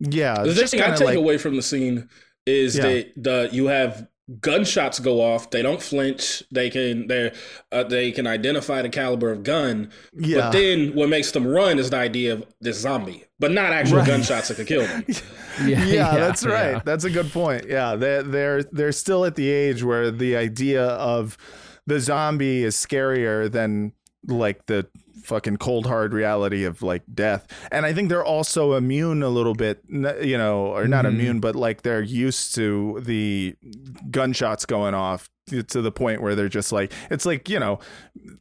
yeah. The it's thing I kinda take like- away from the scene is Yeah. that the you have gunshots go off. They don't flinch. They can they uh, they can identify the caliber of gun. Yeah. But then what makes them run is the idea of this zombie, but not actual Right. gunshots that could kill them. yeah, yeah, that's right. yeah. That's a good point. Yeah, they're they're they're still at the age where the idea of the zombie is scarier than like the fucking cold hard reality of like death. And I think they're also immune a little bit, you know, or not mm-hmm. immune, but like they're used to the gunshots going off to the point where they're just like it's like you know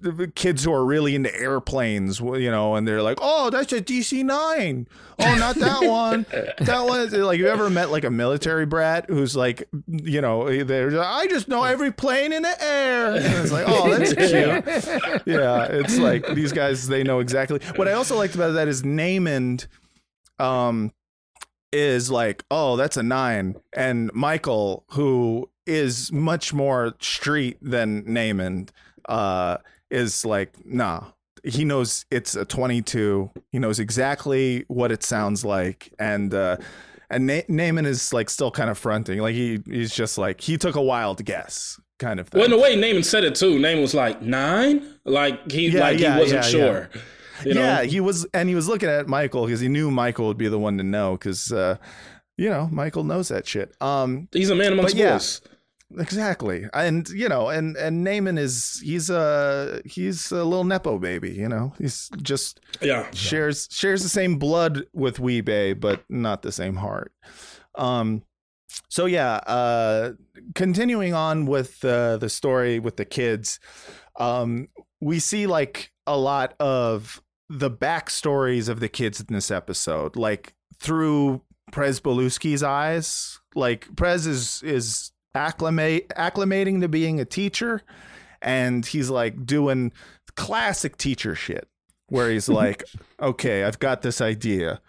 the kids who are really into airplanes you know and they're like oh that's a dc9 oh not that one. That one is like you ever met like a military brat who's like you know they're just, i just know every plane in the air. And it's like oh that's cute. Yeah it's like these guys they know exactly. What i also liked about that is Namond um is like, oh, that's a nine. And Michael, who is much more street than Namond, uh, is like, nah. He knows it's a 22. He knows exactly what it sounds like. And, uh, and Na- Namond is like still kind of fronting. Like he, he's just like, he took a wild guess kind of thing. Well, in the way Namond said it too, Namond was like nine, like he Yeah, like yeah, he wasn't yeah, sure. You know? yeah, he was, and he was looking at Michael because he knew Michael would be the one to know because, uh, you know, Michael knows that shit. Um, he's a man amongst boys. Exactly, and you know, and and Namond is he's a he's a little nepo baby. You know, he's just Yeah. shares shares the same blood with Wee-Bey, but not the same heart. Um, so yeah, uh, continuing on with uh, the story with the kids, um, we see like a lot of the backstories of the kids in this episode, like through Pryzbylewski's eyes. Like Prez is is acclimate acclimating to being a teacher, and he's like doing classic teacher shit, where he's like, "Okay, I've got this idea."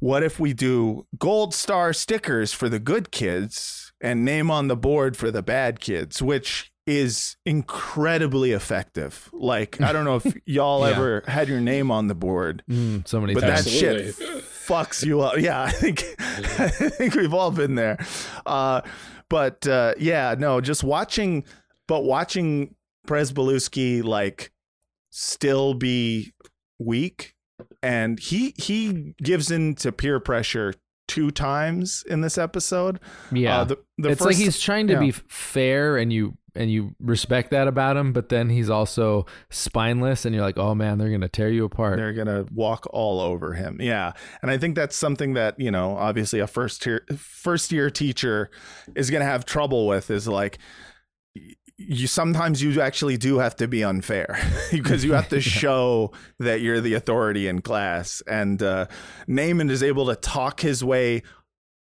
what if we do gold star stickers for the good kids and name on the board for the bad kids which is incredibly effective like i don't know if y'all Yeah. ever had your name on the board Mm, so many but times. that Absolutely. shit fucks you up yeah i think i think we've all been there uh but uh yeah no just watching but watching Prez like still be weak. And he he gives in to peer pressure two times in this episode. Yeah, Uh, the, the it's first, like he's trying to yeah. be fair, and you and you respect that about him, but then he's also spineless, and you're like, oh man, they're gonna tear you apart. they're gonna walk all over him. Yeah. And i think that's something that you know obviously a first year first year teacher is gonna have trouble with is like you sometimes you actually do have to be unfair because you have to show that you're the authority in class. And uh Namond is able to talk his way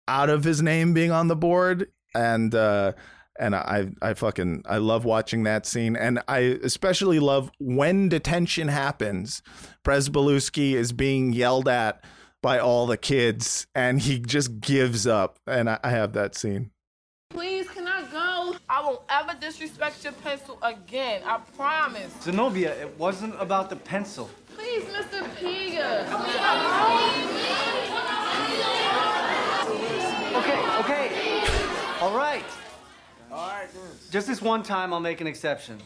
out of his name being on the board. And uh and I I fucking I love watching that scene and I especially love when detention happens Prez is being yelled at by all the kids and he just gives up and I, I have that scene Please, can I go? I won't ever disrespect your pencil again. I promise. Zenobia, it wasn't about the pencil. Please, Mr. Piga. Okay, okay. All right. All right, then. Just this one time, I'll make an exception.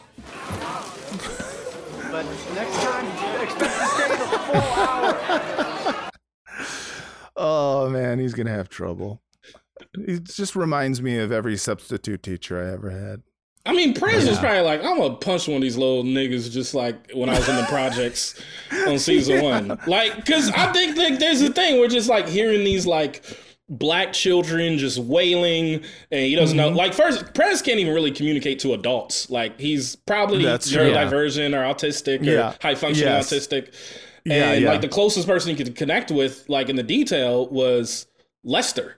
But next time, expect to stay the full hour. Oh man, he's gonna have trouble. It just reminds me of every substitute teacher I ever had. I mean, Prez was probably like, I'm gonna punch one of these little niggas just like when I was in the projects on season one. Like, cause I think like there's a thing where just like hearing these like black children just wailing and he doesn't know like first Prez can't even really communicate to adults. Like he's probably That's true. neurodivergent or autistic or Yeah. high functioning Yes. autistic. Yeah, and yeah. like the closest person he could connect with, like in the detail, was Lester.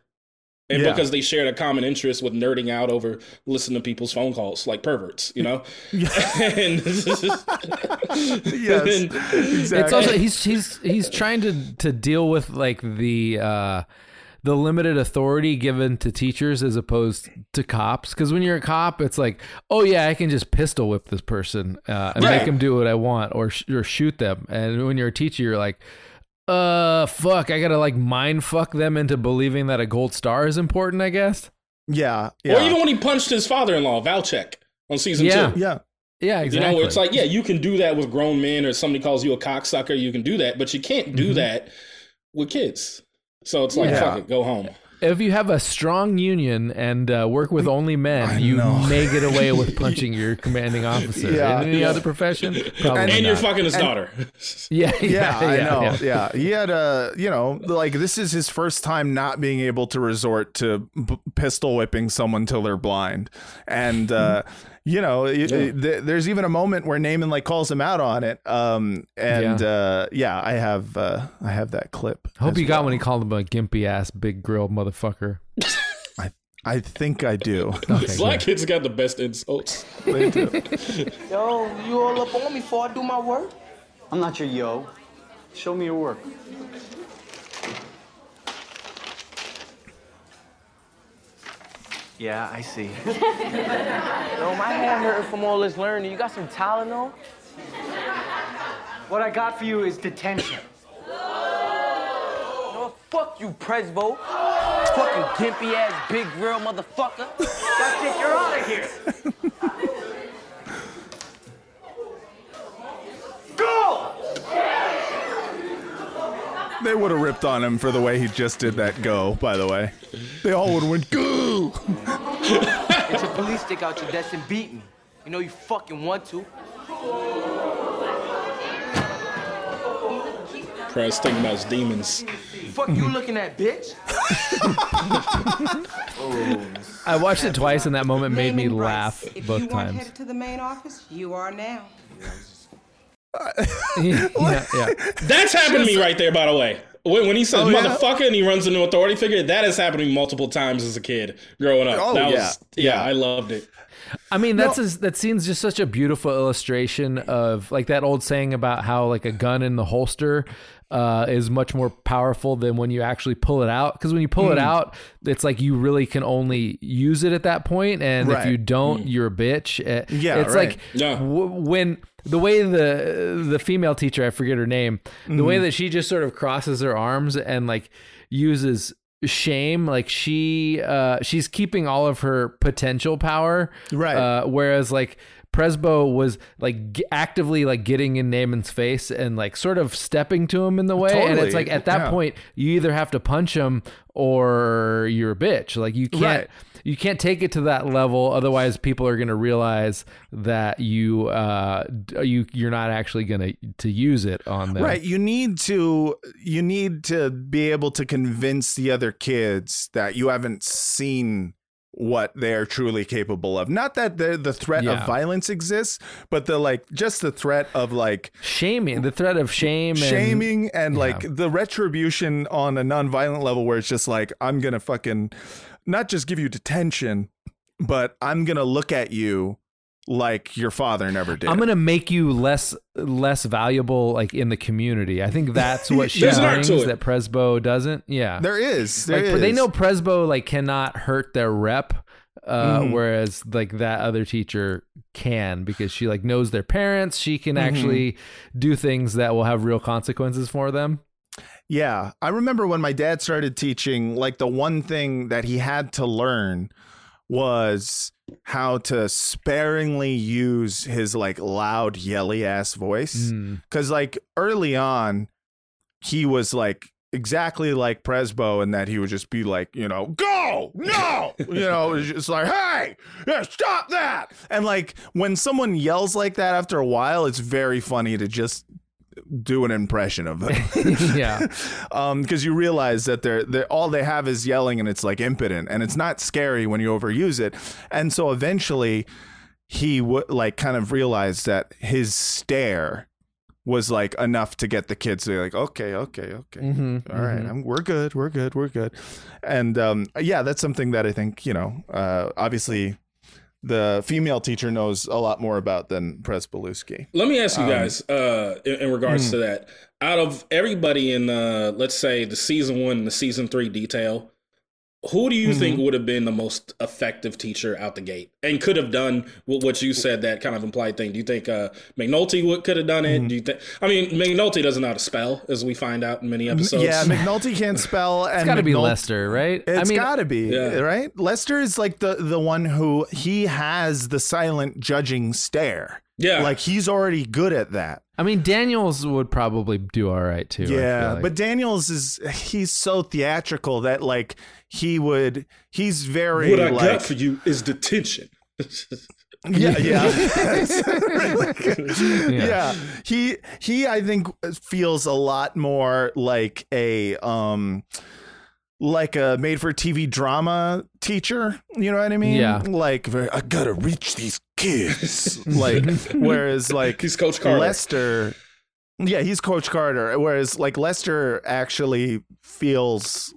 And Yeah. because they shared a common interest with nerding out over listening to people's phone calls like perverts, you know? and Yes, and- exactly. It's also he's he's he's trying to to deal with like the uh the limited authority given to teachers as opposed to cops because when you're a cop it's like oh yeah i can just pistol whip this person uh, and Right. make them do what i want or sh- or shoot them and when you're a teacher you're like uh fuck i gotta like mind fuck them into believing that a gold star is important i guess yeah, yeah, Or even when he punched his father-in-law, Valchek, on season Yeah. two. yeah. yeah You exactly know, it's like, yeah, you can do that with grown men, or somebody calls you a cocksucker, you can do that, but you can't do that with kids. So it's like, Yeah. fuck it, go home. if you have a strong union and uh, work with only men, I you know. may get away with punching your commanding officer. Yeah. In any Yeah. other profession, probably and you're fucking his And- daughter. Yeah, yeah, yeah, I know. yeah. Yeah. he had a, you know, like this is his first time not being able to resort to b- pistol whipping someone till they're blind, and uh, you know, y- th- there's even a moment where Naaman like calls him out on it. Um, and Yeah. uh, yeah, I have, uh, I have that clip. Hope as you got well. when he called him a gimpy ass big grill motherfucker. I I think I do. Okay, Black good. kids got the best insults. They do. Yo, you all up on me before I do my work? I'm not your yo. Show me your work. Yeah, I see. Yo, my hand hurting from all this learning. You got some Tylenol? What I got for you is detention. No, fuck you, Presbo. Fucking gimpy ass big grill motherfucker. That's it, you're out of here. Go! They would have ripped on him for the way he just did that go. By the way, they all would have went go. Get your police stick out your desk and beat me. You know you fucking want to. Prez thinking about his demons. Fuck you looking at, bitch. I watched it twice, and that moment made me Namond Brice. laugh If both you weren't times. headed to the main office, you are now. Yeah, yeah. That's happened to me right there, by the way. When, when he says Oh, yeah? motherfucker and he runs into an authority figure, that has happened to me multiple times as a kid growing up. Oh, that yeah. was yeah, Yeah. I loved it. I mean, that's a, that scene's just such a beautiful illustration of like that old saying about how like a gun in the holster uh, is much more powerful than when you actually pull it out. Because when you pull Hmm. it out, it's like you really can only use it at that point, and if you don't, you're a bitch. Uh, Yeah, it's right. like Yeah. w- when the way the the female teacher, I forget her name, the Mm-hmm. way that she just sort of crosses her arms and like uses shame like she uh she's keeping all of her potential power Right. uh whereas like Presbo was like g- actively like getting in Namond's face and like sort of stepping to him in the way and it's like at that Yeah. point you either have to punch him or you're a bitch like you can't Right. You can't take it to that level otherwise people are going to realize that you uh, you you're not actually going to to use it on them Right. You need to you need to be able to convince the other kids that you haven't seen what they're truly capable of. Not that the the threat Yeah. of violence exists, but the like just the threat of like shaming the threat of shame and, shaming and yeah. like the retribution on a nonviolent level where it's just like I'm going to fucking not just give you detention, but I'm going to look at you like your father never did. I'm gonna make you less less valuable, like in the community. I think that's what she brings that Presbo doesn't. Yeah, there is. There like they know Presbo like cannot hurt their rep, uh, Mhm. whereas like that other teacher can because she like knows their parents. She can Mm-hmm. actually do things that will have real consequences for them. Yeah. I remember when my dad started teaching, like the one thing that he had to learn was how to sparingly use his like loud yelly ass voice Mm. because like early on he was like exactly like presbo in that he would just be like you know go no you know it's just like hey yeah, stop that and like when someone yells like that after a while it's very funny to just do an impression of them yeah. um because you realize that they're, they're all they have is yelling and it's like impotent and it's not scary when you overuse it and so eventually he would like kind of realized that his stare was like enough to get the kids to be like okay okay okay Mhm, all right, mhm. I'm, we're good we're good we're good and um yeah that's something that i think you know uh obviously the female teacher knows a lot more about than Pryzbylewski. Let me ask you Um, guys, uh, in, in regards hmm. to that, out of everybody in, uh, let's say the season one and the season three detail, who do you think Mhm. would have been the most effective teacher out the gate and could have done what, what you said that kind of implied thing? Do you think uh, McNulty would could have done Mm-hmm. it? Do you think? I mean, McNulty doesn't know how to spell, as we find out in many episodes. Yeah, McNulty can't spell. it's got to be Lester, right? It's I mean, got to be Yeah. right. Lester is like the the one who he has the silent judging stare. Yeah. like he's already good at that. I mean, Daniels would probably do all right too. Yeah, like. but Daniels is he's so theatrical that like he would he's very what I like got for you is detention. yeah yeah yeah. Yeah. he he i think feels a lot more like a um like a made for tv drama teacher you know what i mean Yeah. like very, i gotta reach these kids like whereas like He's Coach Carter. lester yeah he's coach carter whereas like lester actually feels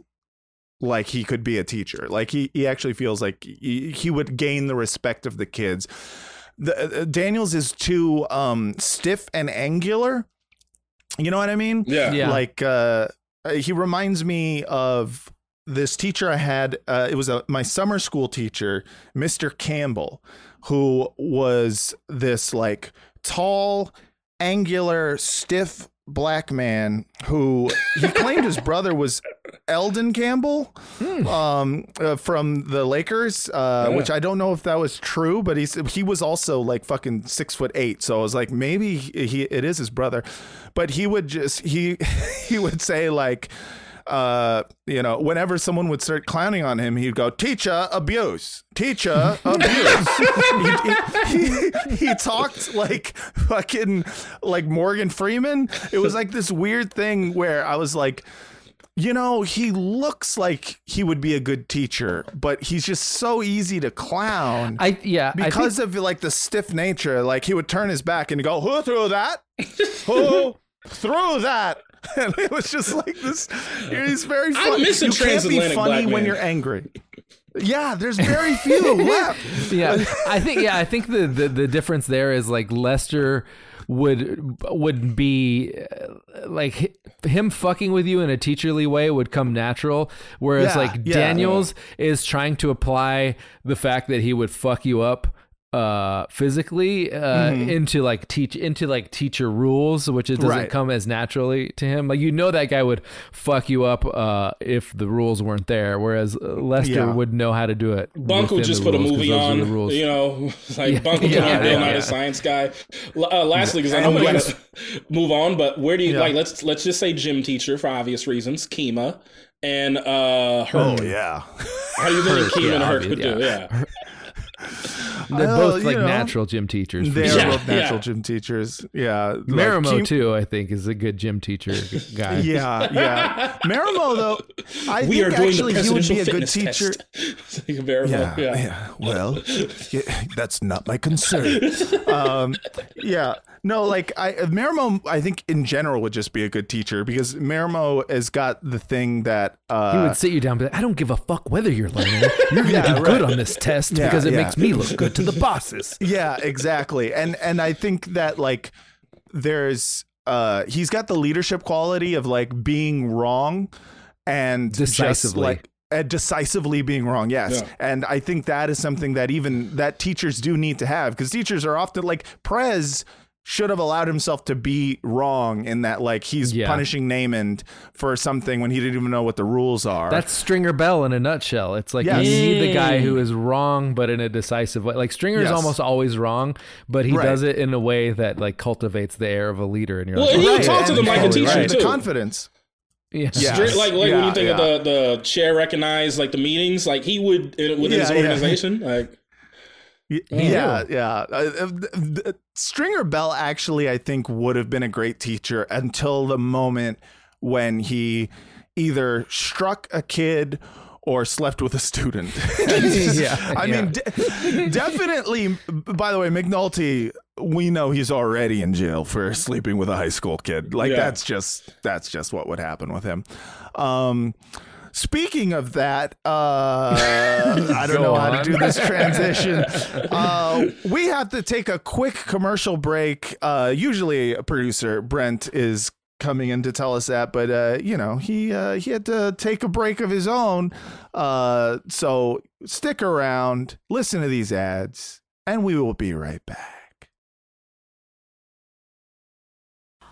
like he could be a teacher. Like he, he actually feels like he, he would gain the respect of the kids. The, uh, Daniels is too um, stiff and angular. You know what I mean? Yeah. Yeah. Like uh, he reminds me of this teacher I had. Uh, it was a my summer school teacher, Mr. Campbell, who was this like tall, angular, stiff black man who he claimed his brother was Elden Campbell um, uh, from the Lakers, uh, Yeah. which I don't know if that was true, but he's he was also like fucking six foot eight, so I was like maybe he, he it is his brother, but he would just he he would say like. Uh, you know, whenever someone would start clowning on him, he'd go, "Teacher abuse, teacher abuse." he, he, he, he talked like fucking like Morgan Freeman. It was like this weird thing where I was like, you know, he looks like he would be a good teacher, but he's just so easy to clown. I yeah I think- because of like the stiff nature, like he would turn his back and go, "Who threw that? Who threw that?" And it was just like this. He's very I funny. miss a you can't be funny when you're angry. Yeah, there's very few left. yeah, I think yeah, I think the, the the difference there is like Lester would would be uh, like him fucking with you in a teacherly way would come natural whereas Yeah, like yeah. Daniels is trying to apply the fact that he would fuck you up uh physically uh Mm-hmm. into like teach into like teacher rules which it doesn't Right. come as naturally to him like you know that guy would fuck you up uh if the rules weren't there whereas uh, Lester Yeah. would know how to do it Bunk will just the put a movie on, the rules. you know, like Yeah. Bunk will put Yeah, on Bill yeah, Nye yeah. the Science Guy. Uh, lastly, because I know And we when- gotta move on, but where do you Yeah. like? Let's let's just say gym teacher for obvious reasons, Kima, and uh, Oh yeah. How do you think Herc, Kima yeah, and Herc obvious, would do? yeah. Yeah, They're Well, both you like know, natural gym teachers. They are Yeah, both natural yeah. gym teachers. Yeah. Marimow Kim- too, I think, is a good gym teacher guy. Yeah, yeah. Marimow though, I we think are doing actually he would be a good teacher. test. Like, very well, Yeah, yeah. yeah. Well, yeah, that's not my concern. um, yeah. No, like I Marimow, I think in general would just be a good teacher because Marimow has got the thing that uh, He would sit you down, and be like, I don't give a fuck whether you're learning. You're gonna Yeah, do good on this test Yeah, because it yeah. makes me look good to the bosses. yeah exactly and and i think that like there's uh he's got the leadership quality of like being wrong and just, Decisively. like uh, decisively being wrong yes Yeah. and i think that is something that even that teachers do need to have because teachers are often like prez should have allowed himself to be wrong in that like he's Yeah. punishing Namond for something when he didn't even know what the rules are. That's Stringer Bell in a nutshell. It's like Yes. you need the guy who is wrong, but in a decisive way. Like Stringer's Yes. almost always wrong, but he Right. does it in a way that like cultivates the air of a leader. And you're Well, like, and he would "Okay." talk to them like a and teacher the too. confidence. Yeah. Yes. Straight- like like when you think yeah. of the the chair recognize like the meetings, like he would in, within his Yeah, yeah. organization, like Y- Yeah, yeah. Uh, uh, th- th- Stringer Bell actually, I think, would have been a great teacher until the moment when he either struck a kid or slept with a student. Yeah, I mean, de- definitely. By the way, McNulty, we know he's already in jail for sleeping with a high school kid. Like Yeah. that's just that's just what would happen with him. Um, speaking of that, uh, I don't know how to do this transition. Uh, we have to take a quick commercial break. Uh, usually, a producer Brent is coming in to tell us that, but uh, you know he uh, he had to take a break of his own. Uh, so stick around, listen to these ads, and we will be right back.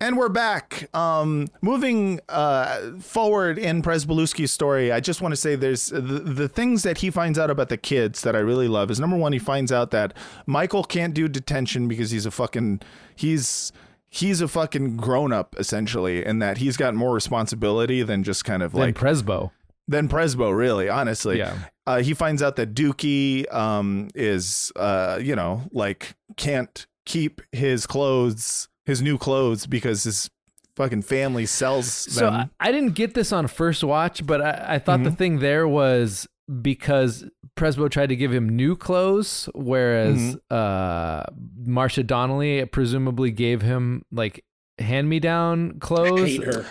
And we're back. Um, moving uh, forward in Pryzbylewski's story, I just want to say there's the, the things that he finds out about the kids that I really love is number one, he finds out that Michael can't do detention because he's a fucking he's he's a fucking grown up essentially, and that he's got more responsibility than just kind of like Presbo. than Presbo, really, honestly. Yeah. Uh, he finds out that Dookie um, is, uh, you know, like can't keep his clothes, his new clothes, because his fucking family sells So them. I, I didn't get this on first watch, but I, I thought the Mhm. thing there was because Presbo tried to give him new clothes, whereas Mhm. uh, Marcia Donnelly presumably gave him like hand me down clothes. hate her.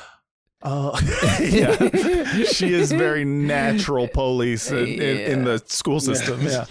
Oh, yeah. she is very natural police in, in, in the school system. Yeah.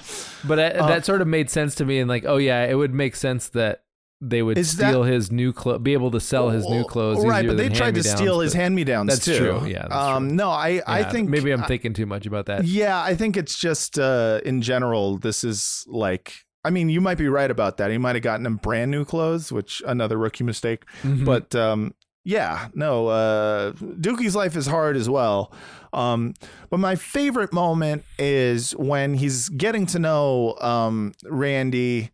But I, Uh, that sort of made sense to me, and like, oh yeah, it would make sense that they would Is that- steal his new clothes, be able to sell his new clothes. right, but they tried to steal his hand me downs That's too. true. Yeah. That's um, true. no, I, I think maybe I'm thinking too much about that. Yeah, I think it's just uh, in general. This is like, I mean, you might be right about that. He might have gotten him brand new clothes, which another rookie mistake. Mhm. But um, yeah, no, uh, Dookie's life is hard as well. Um, but my favorite moment is when he's getting to know um, Randy.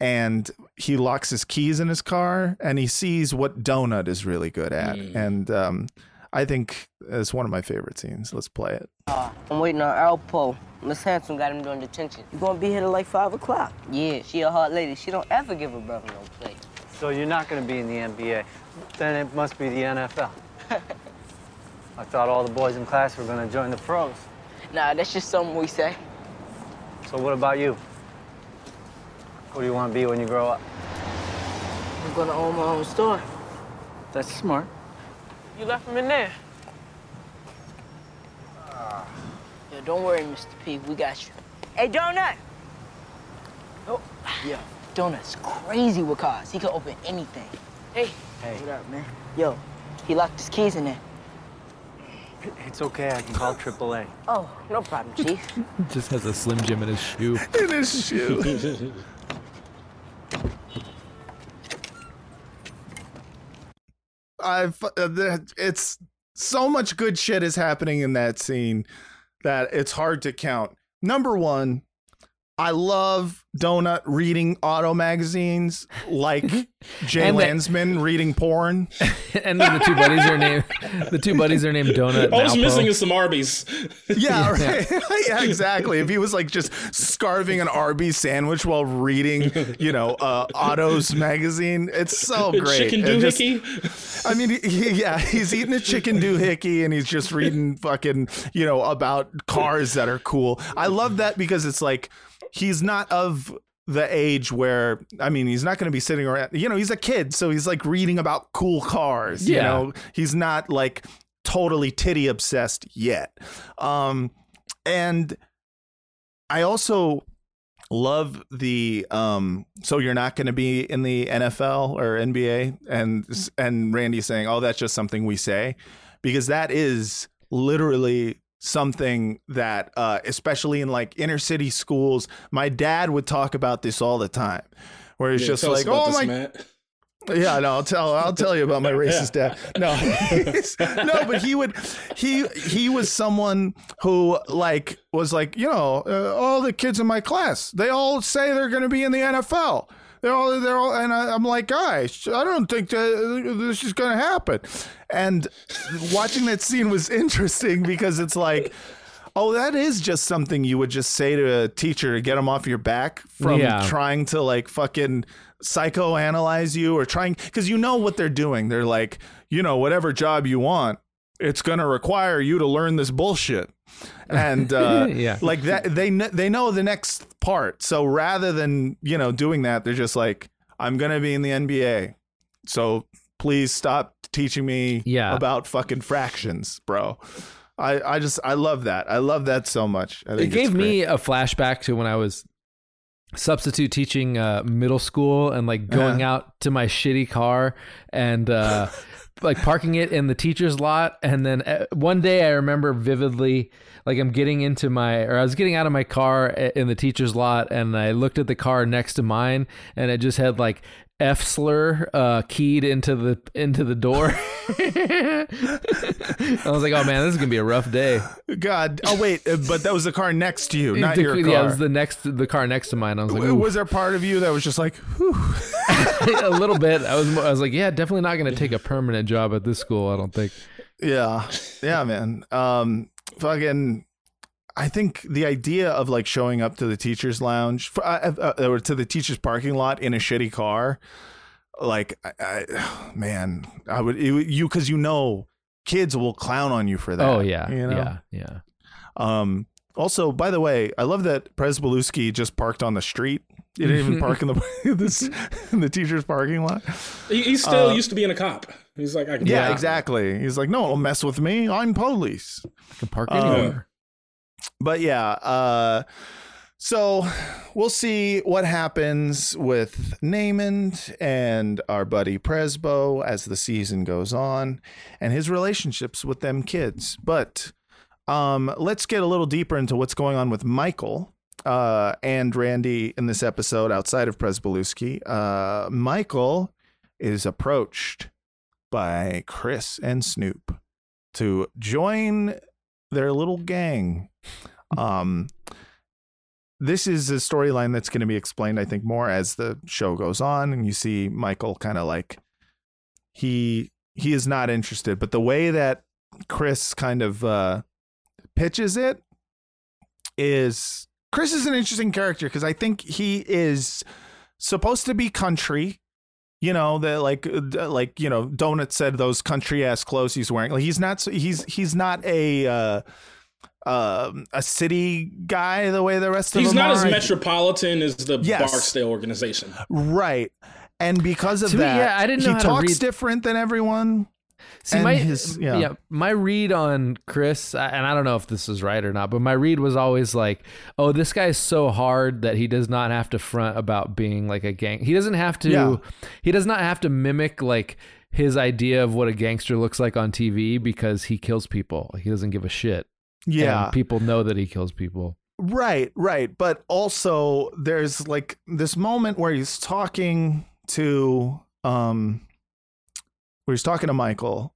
And he locks his keys in his car, and he sees what Donut is really good at, and um, I think it's one of my favorite scenes. Let's play it. I'm waiting on Alpo. Miss Hanson got him doing detention. You gonna be here till like five o'clock? Yeah, she a hard lady. She don't ever give her brother no play. So you're not going to be in the NBA. Then it must be the NFL. I thought all the boys in class were going to join the pros. Nah, that's just something we say. So what about you? What do you want to be when you grow up? I'm gonna own my own store. That's smart. You left him in there. Yeah, don't worry, Mr. P. We got you. Hey, Donut. Yo, Donut's crazy with cars. He can open anything. Hey. Hey. What up, man? Yo, he locked his keys in there. It's okay. I can call AAA. Oh, no problem, Chief. Just has a Slim Jim in his shoe. In his shoe. I've uh, it's so much good shit is happening in that scene that it's hard to count. Number one, I love Donut reading auto magazines like Jay And the- Landsman reading porn. and then the two buddies are named the two buddies are named Donut. All it's Alpo. missing is some Arby's. Yeah, right. yeah, exactly. If he was like just scarving an Arby's sandwich while reading, you know, uh, Otto's magazine, it's so great. Chicken It just- doohickey. I mean, he, yeah, he's eating a chicken doohickey and he's just reading fucking, you know, about cars that are cool. I love that because it's like he's not of the age where I mean he's not going to be sitting around you know he's a kid so he's like reading about cool cars you know? He's not like totally titty obsessed yet. Um and I also love the um so you're not going to be in the NFL or NBA and and Randy saying oh that's just something we say because that is literally something that uh especially in like inner city schools my dad would talk about this all the time where it's Yeah, just like oh my Matt. yeah, no, I'll tell I'll tell you about my racist dad. No, no, but he would he he was someone who like was like you know uh, all the kids in my class they all say they're going to be in the NFL. They're all they're all and I, I'm like guys, I don't think that this is going to happen. And watching that scene was interesting because it's like. Oh, that is just something you would just say to a teacher to get them off your back from Yeah. trying to like fucking psychoanalyze you or trying because you know what they're doing. They're like, you know, whatever job you want, it's gonna require you to learn this bullshit. And uh, Yeah. like that, they kn- they know the next part. So rather than you know doing that, they're just like, I'm gonna be in the NBA, so please stop teaching me Yeah. about fucking fractions, bro. I, I just I love that. I love that so much. I It gave me a flashback to when I was substitute teaching uh, middle school and like going Uh-huh. out to my shitty car and uh, like parking it in the teacher's lot. And then uh, one day I remember vividly, like I'm getting into my, or I was getting out of my car in the teacher's lot and I looked at the car next to mine and it just had like F slur uh, keyed into the into the door. I was like, "Oh man, this is gonna be a rough day." God. Oh wait, uh, but that was the car next to you, not The- your car. Yeah, it was the next the car next to mine. I was like, "Ooh." was there part of you that was just like, Whew. a little bit. I was I was like, yeah, definitely not going to take a permanent job at this school. I don't think. yeah, yeah, man. Um, fucking. I think the idea of like showing up to the teachers' lounge for, uh, uh, or to the teachers' parking lot in a shitty car, like, I, I, man, I would it, you because you know kids will clown on you for that. oh yeah, you know? yeah, yeah. Um. Also, by the way, I love that Pryzbylewski just parked on the street. He didn't even park in the this, in the teacher's parking lot. He, he still Uh, used to being a cop. He's like, I can Yeah, exactly. He's like, no, don't mess with me. I'm police. I can park Um, anywhere. But yeah, uh, so we'll see what happens with Namond and our buddy Presbo as the season goes on, and his relationships with them kids. But um, let's get a little deeper into what's going on with Michael. Uh, and Randy in this episode outside of Pryzbylewski. Uh, Michael is approached by Chris and Snoop to join their little gang. Um, this is a storyline that's going to be explained, I think, more as the show goes on, and you see Michael kind of like he he is not interested, but the way that Chris kind of uh, pitches it is Chris is an interesting character because I think he is supposed to be country you know that like uh, like you know donut said those country ass clothes he's wearing like he's not he's he's not a uh um a city guy the way the rest of the He's them not are. as metropolitan as the Yes. Barksdale organization. right and because of To me, that yeah, I didn't know he talks read- different than everyone See, And my his- yeah. yeah. my read on Chris, and I don't know if this is right or not, but my read was always like, "Oh, this guy's so hard that he does not have to front about being like a gang. He doesn't have to. Yeah. He does not have to mimic like his idea of what a gangster looks like on TV because he kills people. He doesn't give a shit. Yeah. and people know that he kills people. Right, right. But also there's like this moment where he's talking to um where he's talking to Michael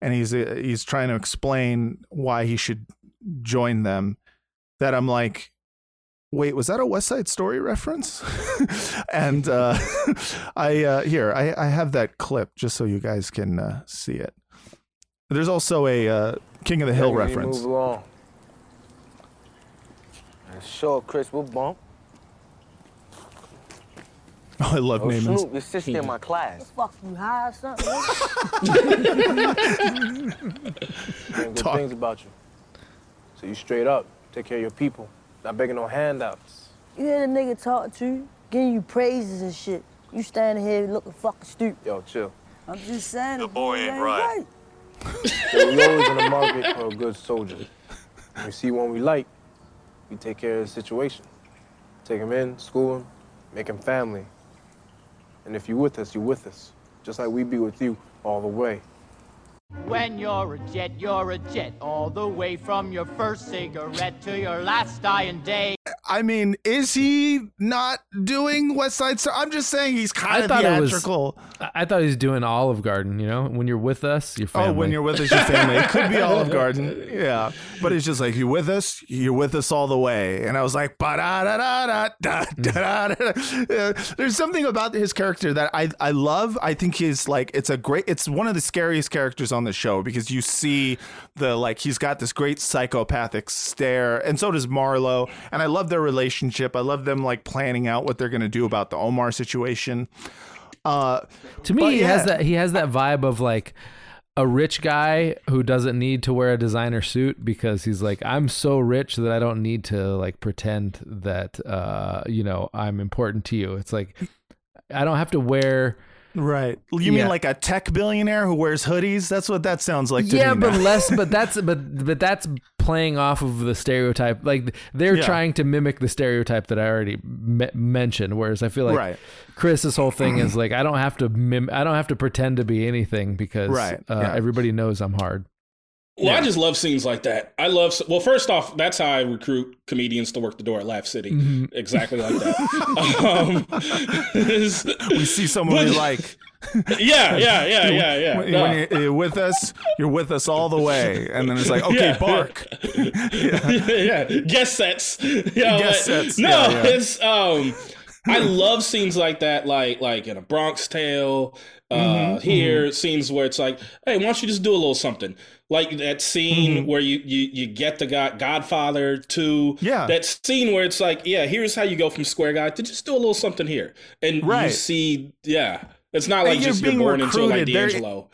and he's uh, he's trying to explain why he should join them that I'm like wait was that a West Side Story reference and uh I uh here I I have that clip just so you guys can uh, see it there's also a uh, King of the Hill Yeah, we need to reference Move along. Sure, Chris, we'll bump. Oh I love Oh, Naaman's Snoop, your sister in my class. Fuck you high or something? Good Talk. things about you. So you straight up, take care of your people. Not begging no handouts. you hear the nigga talk to you, giving you praises and shit. You standing here looking fucking stupid. Yo, chill. I'm just saying. The boy ain't right. So we always in the market for a good soldier. When we see one we like, we take care of the situation. Take him in, school him, make him family. And if you're with us, you're with us. Just like we be with you all the way. When you're a jet, you're a jet, all the way from your first cigarette to your last dying day. I mean, is he not doing West Side Story? I'm just saying he's kind I of it was. theatrical. I thought he was doing Olive Garden. You know, when you're with us, your family. Oh, when you're with us, your family. It could be Olive Garden. Yeah. But it's just like, you're with us? You're with us all the way. And I was like, da da da da da da da. There's something about his character that I, I love. I think he's like, it's a great, it's one of the scariest characters on the show because you see the, like, he's got this great psychopathic stare. And so does Marlo. And I love their relationship. I love them, like, planning out what they're going to do about the Omar situation. Uh, To me, he has that he has that vibe of like a rich guy who doesn't need to wear a designer suit because he's like I'm so rich that I don't need to like pretend that uh you know I'm important to you. It's like I don't have to wear Right. You Yeah. mean like a tech billionaire who wears hoodies? That's what that sounds like to yeah, me. but less. But that's but but that's playing off of the stereotype. Like they're Yeah. trying to mimic the stereotype that I already me- mentioned. Whereas I feel like Right. Chris's whole thing is like I don't have to mim- I don't have to pretend to be anything because Right, uh, yeah. everybody knows I'm hard. Well, I just love scenes like that. I love. Well, first off, that's how I recruit comedians to work the door at Laugh City. Mm-hmm. Exactly like that. um, we see someone we like. Yeah, yeah, yeah, yeah, yeah. When, No. when you're, you're with us, you're with us all the way. And then it's like, okay, Yeah. bark. yeah. guest sets. Know, Guest like- sets, No, yeah, yeah. it's um. I love scenes like that, like like in a Bronx Tale. Uh, Mhm, here, scenes where it's like, hey, why don't you just do a little something? Like that scene Mhm. where you you you get the God, Godfather to Yeah. that scene where it's like, yeah, here's how you go from square guy to just do a little something here, and you see, yeah, it's not like you're just you're being born into it like recruited. There-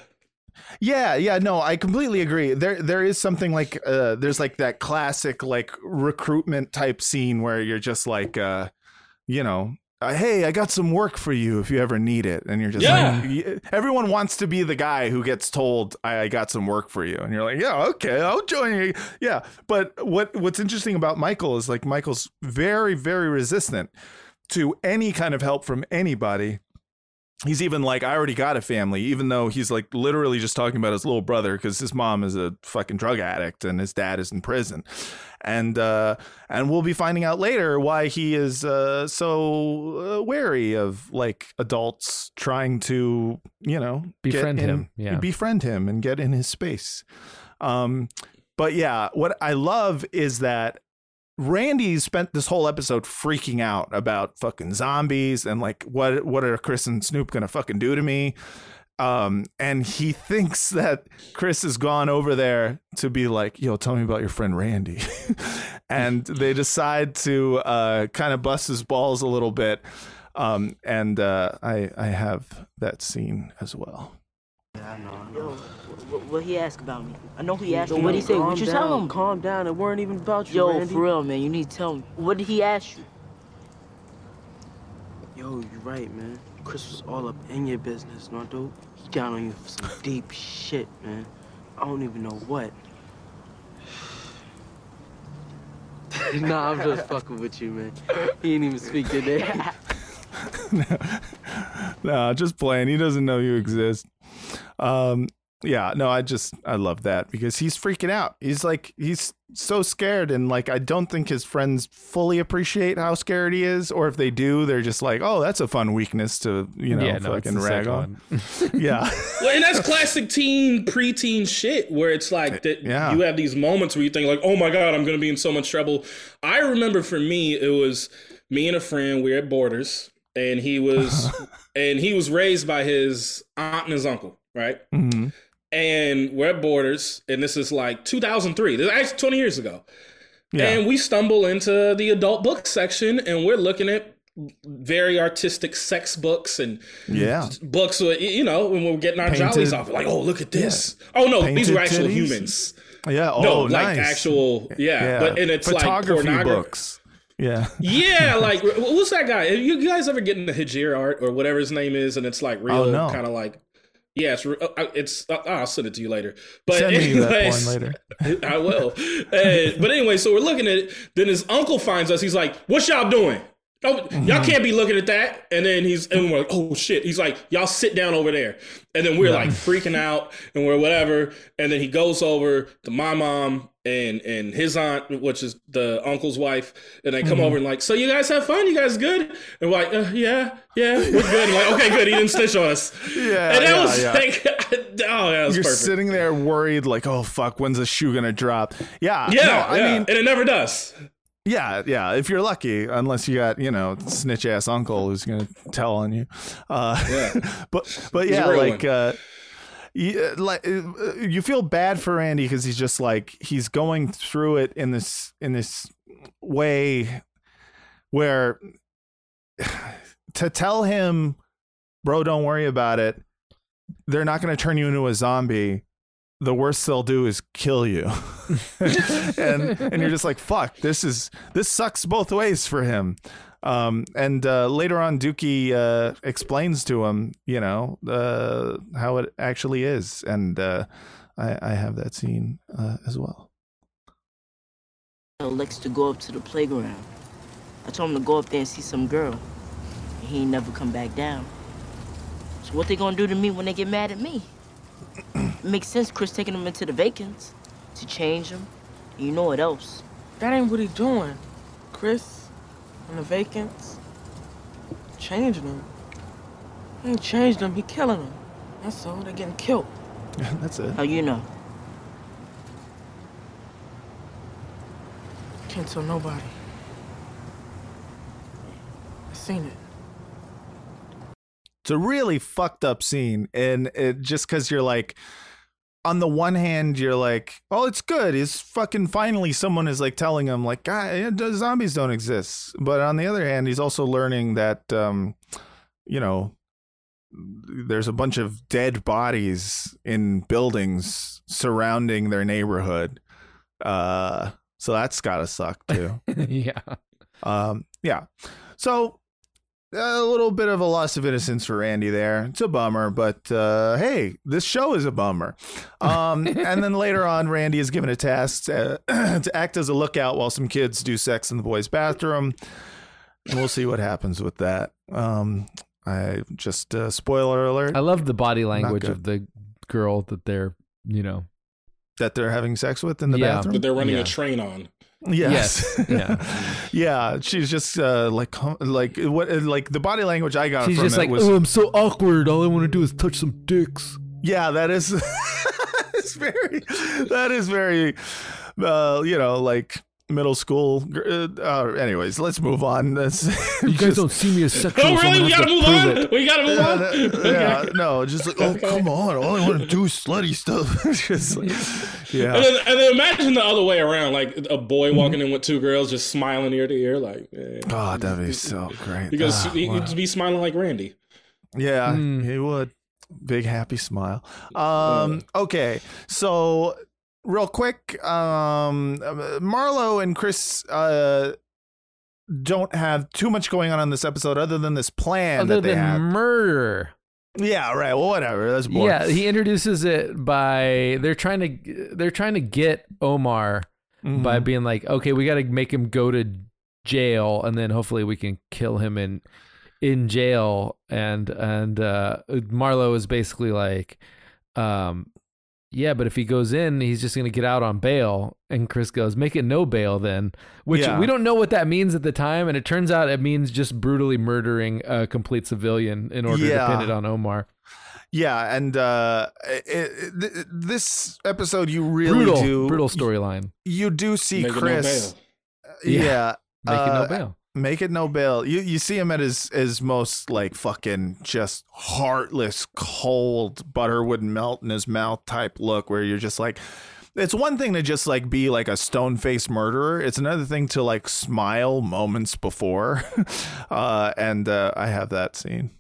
Yeah, yeah, no, I completely agree. There there is something like uh there's like that classic like recruitment type scene where you're just like uh you know, uh, hey, I got some work for you if you ever need it. And you're just Yeah. like everyone wants to be the guy who gets told I, I got some work for you. And you're like, "Yeah, okay, I'll join you." Yeah, but what what's interesting about Michael is like Michael's very very resistant to any kind of help from anybody he's even like i already got a family even though he's like literally just talking about his little brother because his mom is a fucking drug addict and his dad is in prison and uh and we'll be finding out later why he is uh so uh, wary of like adults trying to you know Befriend in- him, yeah. befriend him and get in his space um but yeah what i love is that Randy spent this whole episode freaking out about fucking zombies and like what what are Chris and Snoop gonna fucking do to me? Um, and he thinks that Chris has gone over there to be like, yo, tell me about your friend Randy. and they decide to uh, kind of bust his balls a little bit. Um, and uh, I I have that scene as well. Yo, what, what he ask about me? I know he asked Yo, you. What he say? What you down, tell him? Calm down. It weren't even about you, Yo, Randy. for real, man. You need to tell me. What did he ask you? Yo, you're right, man. Chris was all up in your business, no dude. He down on you for some deep shit, man. I don't even know what. nah, I'm just fucking with you, man. He ain't even speak your name. nah, just playing. He doesn't know you exist. Um, yeah, no, I just I love that because he's freaking out. He's like he's so scared and like I don't think his friends fully appreciate how scared he is, or if they do, they're just like, oh, that's a fun weakness to you know Yeah, no, fucking the rag on. yeah, Well, and that's classic teen, preteen shit where it's like that Yeah. you have these moments where you think like, oh my god, I'm gonna be in so much trouble. I remember for me, it was me and a friend. We were at Borders, and he was and he was raised by his aunt and his uncle, right? Mhm. And we're at Borders, and this is like 2003. This is actually 20 years ago. Yeah. And we stumble into the adult book section, and we're looking at very artistic sex books and yeah. books with you know when we're getting our Painted- jollies off like oh look at this oh no these Painted were actual titties? humans Yeah. Oh, no like actual yeah, but and it's like photography pornography books. Yeah. yeah like wh- what's that guy you guys ever get into Hijir art or whatever his name is and it's like oh, real Oh, no. kind of like yeah it's uh, it's uh, I'll send it to you later. But Send me that anyways, porn later. I will. Uh, but anyway so we're looking at it then his uncle finds us. He's like what y'all doing Oh, Mm-hmm. y'all can't be looking at that. And then he's and we're like, oh shit. He's like, y'all sit down over there. And then we're like freaking out and we're whatever. And then he goes over to my mom and and his aunt, which is the uncle's wife, and they come Mhm. over and like, so you guys have fun? You guys good? And we're like, uh, yeah, yeah, we're good. And like, okay, good. He didn't snitch on us. Yeah, And that yeah, was yeah. like, oh, that was You're perfect. sitting there worried, like, oh fuck, when's the shoe gonna drop? Yeah, yeah, no, I mean, and it never does. Yeah, yeah. If you're lucky, unless you got you know snitch ass uncle who's gonna tell on you. Uh, Yeah. but but yeah, like uh, you, like uh, you feel bad for Randy because he's just like he's going through it in this in this way where to tell him, bro, don't worry about it. They're not going to turn you into a zombie. The worst they'll do is kill you. and and you're just like, fuck, this is this sucks both ways for him. Um, and uh, later on, Dookie uh, explains to him, you know, uh, how it actually is, and uh, I, I have that scene uh, as well. likes to go up to the playground. I told him to go up there and see some girl. He ain't never come back down. So what they gonna do to me when they get mad at me? it makes sense Chris taking them into the vacants to change them. You know what else? That ain't what he doing. Chris and the vacants. Changing them. He ain't changed them, he killing them. That's all, They're getting killed. That's it. How you know? Can't tell nobody. I seen it. It's a really fucked up scene, and it just because you're like, on the one hand, you're like, oh, it's good. It's fucking finally someone is like telling him like, God, zombies don't exist. But on the other hand, he's also learning that, um, you know, there's a bunch of dead bodies in buildings surrounding their neighborhood. Uh, so that's gotta suck too. yeah. Um, yeah. So a little bit of a loss of innocence for Randy there. It's a bummer, but uh, hey, this show is a bummer. Um, and then later on, Randy is given a task uh, to act as a lookout while some kids do sex in the boys' bathroom. And we'll see what happens with that. Um, I just uh, spoiler alert. I love the body language of the girl that they're, you know, that they're having sex with in the Yeah. bathroom. That they're running Yeah. a train on. Yes. Yes. Yeah. yeah. She's just uh, like like what like the body language I got she's just like, was oh, I'm so awkward. All I want to do is touch some dicks. Yeah, that is it's very that is very uh you know like middle school uh, uh, anyways let's move on That's You guys don't see me as sexual. Oh, so really? We gotta to move on. it. We gotta move yeah, on. that- yeah, no just like oh come on all I want to do is slutty stuff just like, yeah And then, and then imagine the other way around, like a boy walking in with two girls, just smiling ear to ear, like. eh. oh that'd be so great Because Ah, he- wow. he'd be smiling like Randy. Yeah, Hmm. he would. Big happy smile. Um, okay, so real quick, um, Marlo and Chris uh, don't have too much going on in this episode other than this plan Other that they than have. murder. Yeah, right. Well, whatever. That's boring. Yeah, he introduces it by they're trying to they're trying to get Omar Mm-hmm. by being like, okay, we got to make him go to jail, and then hopefully we can kill him in in jail. And and uh, Marlo is basically like, um, yeah, but if he goes in, he's just gonna get out on bail. And Chris goes, make it no bail then, which Yeah. we don't know what that means at the time, and it turns out it means just brutally murdering a complete civilian in order Yeah. to pin it on Omar. Yeah, and uh, it, it, th- this episode you really brutal, do brutal storyline. You do see Make it no Chris. bail. yeah, Yeah. Make it no uh, bail. Make it no bail. You you see him at his his most like fucking just heartless, cold butter wouldn't melt in his mouth type look, where you're just like. It's one thing to just like be like a stone faced murderer. It's another thing to like smile moments before, uh, and uh, I have that scene.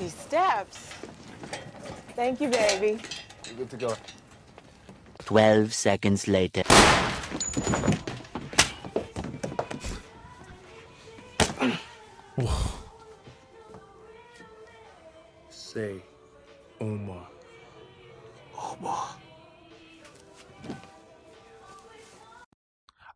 These steps. Thank you, baby. You're good to go. 12 seconds later. Say, Omar. Omar.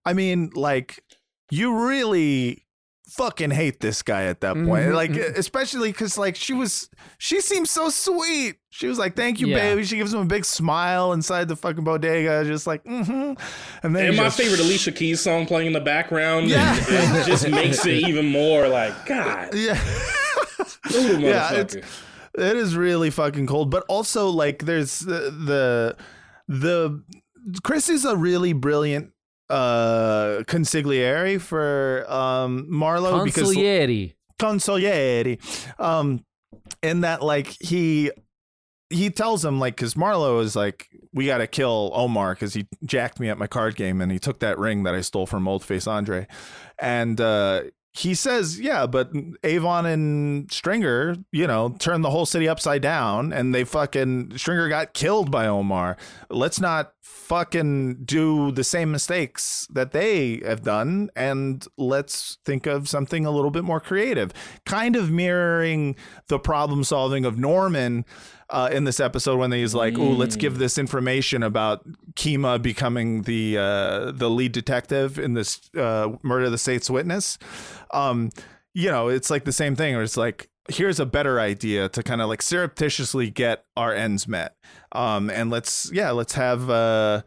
I mean, like, you really fucking hate this guy at that point. Mhm, Like, mhm. especially because, like, she was, she seems so sweet. She was like, thank you, Yeah. baby. She gives him a big smile inside the fucking bodega, just like, mm hmm. And then And my just- favorite Alicia Keys song playing in the background Yeah. and it just makes it even more like God. Yeah. Brutal yeah, it's, it is really fucking cold. But also, like, there's the the, the Chris is a really brilliant uh consigliere for um Marlo because Consigliere. consigliere um in that like he he tells him like because Marlo is like we got to kill Omar because he jacked me at my card game and he took that ring that I stole from Old Face Andre and uh he says yeah but Avon and Stringer you know turned the whole city upside down and they fucking Stringer got killed by Omar. Let's not fucking do the same mistakes that they have done and let's think of something a little bit more creative. Kind of mirroring the problem solving of Norman uh, in this episode when he's like, "Oh, let's give this information about Kima becoming the uh, the lead detective in this uh, murder of the state's witness." Um, you know, it's like the same thing. or it's like, here's a better idea to kind of like surreptitiously get our ends met. Um, and let's yeah, let's have uh,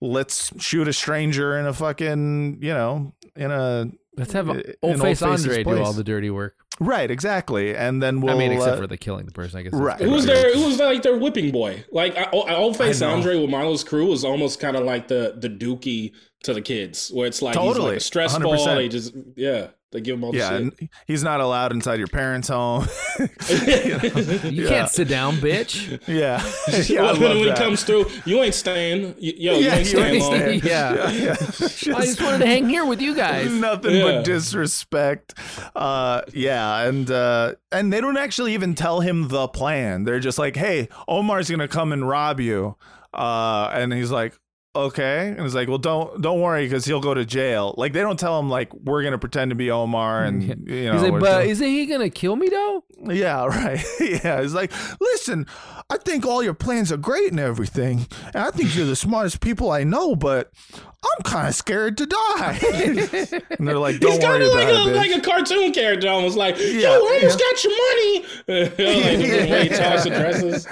let's shoot a stranger in a fucking you know in a Let's have old face Andre do all the dirty work. Right exactly, and then we'll I mean, except uh, for the killing the person, I guess. right. Who was their who was like their whipping boy? Like I- I- Old Face I. Andre with Marlo's crew was almost kind of like the the Dookie to the kids, where it's like he's Totally, like a stress 100%. ball. They just yeah, they give him all the yeah, shit. and he's not allowed inside your parents' home. You can't sit down, bitch. Yeah, yeah, I when, love when he comes through, you ain't staying. You- Yo, you Yeah, ain't you staying ain't long. staying. Yeah. yeah. I just wanted to hang here with you guys. Nothing Yeah. but disrespect. Uh, yeah, and uh, and they don't actually even tell him the plan. They're just like, "Hey, Omar's gonna come and rob you," uh, and he's like, "Okay," and he's like, "Well, don't don't worry because he'll go to jail." Like they don't tell him like we're gonna pretend to be Omar, and you know, He's like, but isn't he gonna kill me though? Yeah, right. yeah, he's like, listen, I think all your plans are great and everything, and I think you're the smartest people I know, but I'm kind of scared to die. and they're like, don't He's worry kind of about like it, a bitch. like a cartoon character, almost like, Yeah, "Yo, I almost yeah. got your money." like the way he talks and dresses.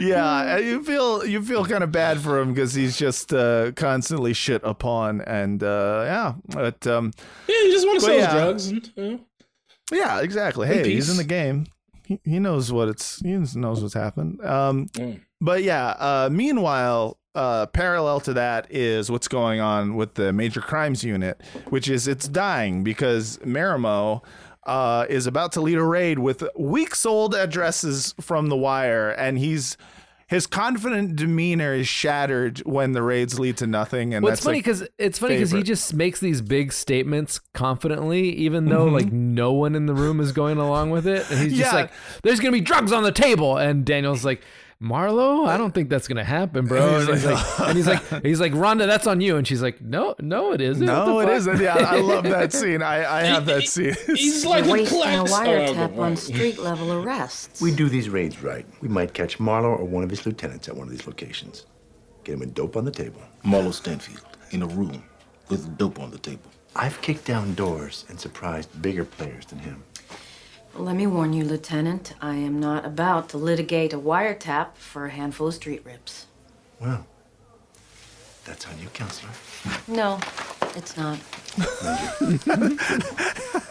yeah, you feel you feel kind of bad for him because he's just uh, constantly shit upon, and uh, yeah, but um, Yeah, you just want to But sell yeah. drugs. And, you know. yeah, exactly. In Hey, he's in the game. He, he knows what it's he knows what's happened. Um, Mm. But yeah, uh, meanwhile, uh, parallel to that is what's going on with the major crimes unit, which is it's dying because Marimow uh, is about to lead a raid with weeks old addresses from The Wire, and he's his confident demeanor is shattered when the raids lead to nothing. And Well, that's it's funny like, because it's funny because he just makes these big statements confidently, even though Mhm. like no one in the room is going along with it. And he's just like, "There's gonna be drugs on the table," and Daniel's like, Marlo, I don't think that's gonna happen, bro. He's And he's like, like, and he's like, he's like, Rhonda, that's on you. And she's like, no, no, it isn't. No, What it the isn't. Yeah, I love that scene. I, I have that scene. He's like a wasting a wiretap Oh, on street level arrests. We do these raids right. We might catch Marlo or one of his lieutenants at one of these locations. Get him with dope on the table. Marlo Stanfield in a room with dope on the table. I've kicked down doors and surprised bigger players than him. Let me warn you, Lieutenant, I am not about to litigate a wiretap for a handful of street rips. Well, that's on you, counselor. No, it's not.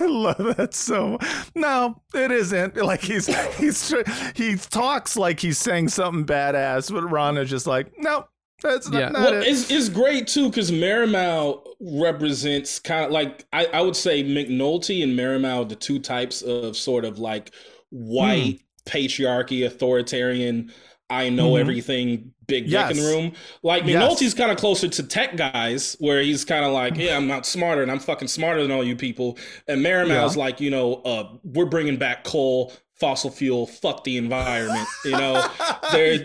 I love that so. No, it isn't. Like he's he's he talks like he's saying something badass, but Ron is just like, no, that's not, Yeah. not Well, it. it's, it's great too because Marimow represents kind of like I, I would say McNulty and Marimow, the two types of sort of like white patriarchy, authoritarian, I know Mhm. everything, big dick in the room. Like Yes. McNulty's kind of closer to tech guys, where he's kind of like, yeah, I'm not smarter and I'm fucking smarter than all you people. And Marimow's Yeah. like, you know, uh, we're bringing back coal. Fossil fuel, fuck the environment. You know, they're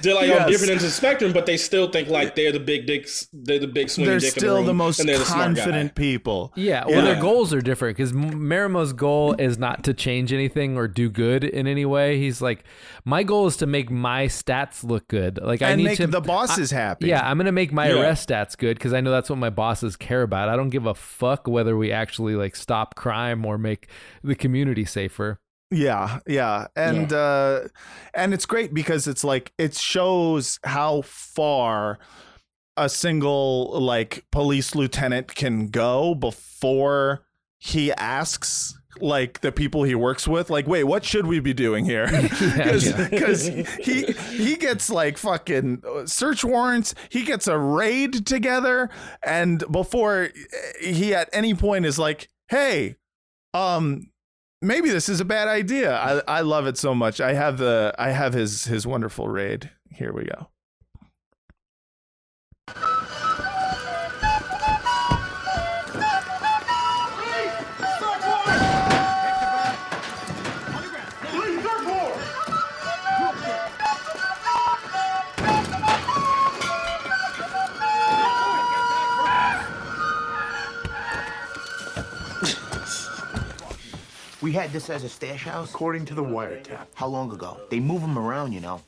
they're like on Yes. different ends of the spectrum, but they still think like they're the big dicks. They're the big swinging They're dick still in the, the most and they're the confident people. Yeah, well, their goals are different because Marimow's goal is not to change anything or do good in any way. He's like, my goal is to make my stats look good. Like I And need make to the bosses I- happy. Yeah, I'm gonna make my Yeah. arrest stats good because I know that's what my bosses care about. I don't give a fuck whether we actually like stop crime or make the community safer. Yeah, yeah. And uh and it's great because it's like it shows how far a single like police lieutenant can go before he asks like the people he works with like wait what should we be doing here Yeah, because he he gets like fucking search warrants he gets a raid together and before he at any point is like hey um maybe this is a bad idea. I i love it so much. I have the i have his his wonderful raid. Here we go We had this as a stash house? According to the wiretap. How long ago? They move them around, you know.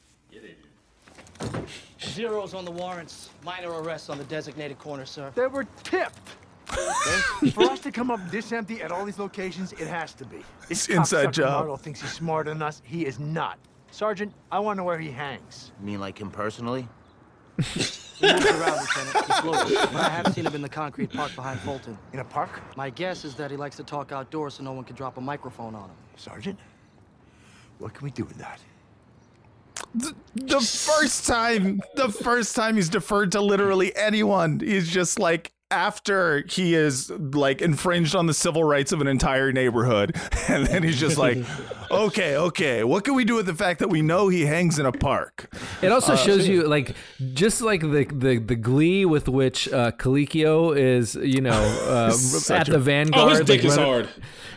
Zeros on the warrants. Minor arrests on the designated corner, sir. They were tipped. Okay? For us to come up this empty at all these locations, it has to be. This Inside cocksucker job. Marlo thinks he's smarter than us. He is not. Sergeant, I want to know where he hangs. You mean like him personally? He moves around, Lieutenant. He floats. But I have seen him in the concrete park behind Fulton. In a park? My guess is that he likes to talk outdoors so no one can drop a microphone on him. Sergeant, what can we do with that? the first time the first time he's deferred to literally anyone he's just like after he is like infringed on the civil rights of an entire neighborhood and then he's just like okay okay what can we do with the fact that we know he hangs in a park It also Uh, shows you like just like the the, the glee with which uh, Colicchio is, you know, uh, at a- the Vanguard. Oh, his dick like, is running- hard.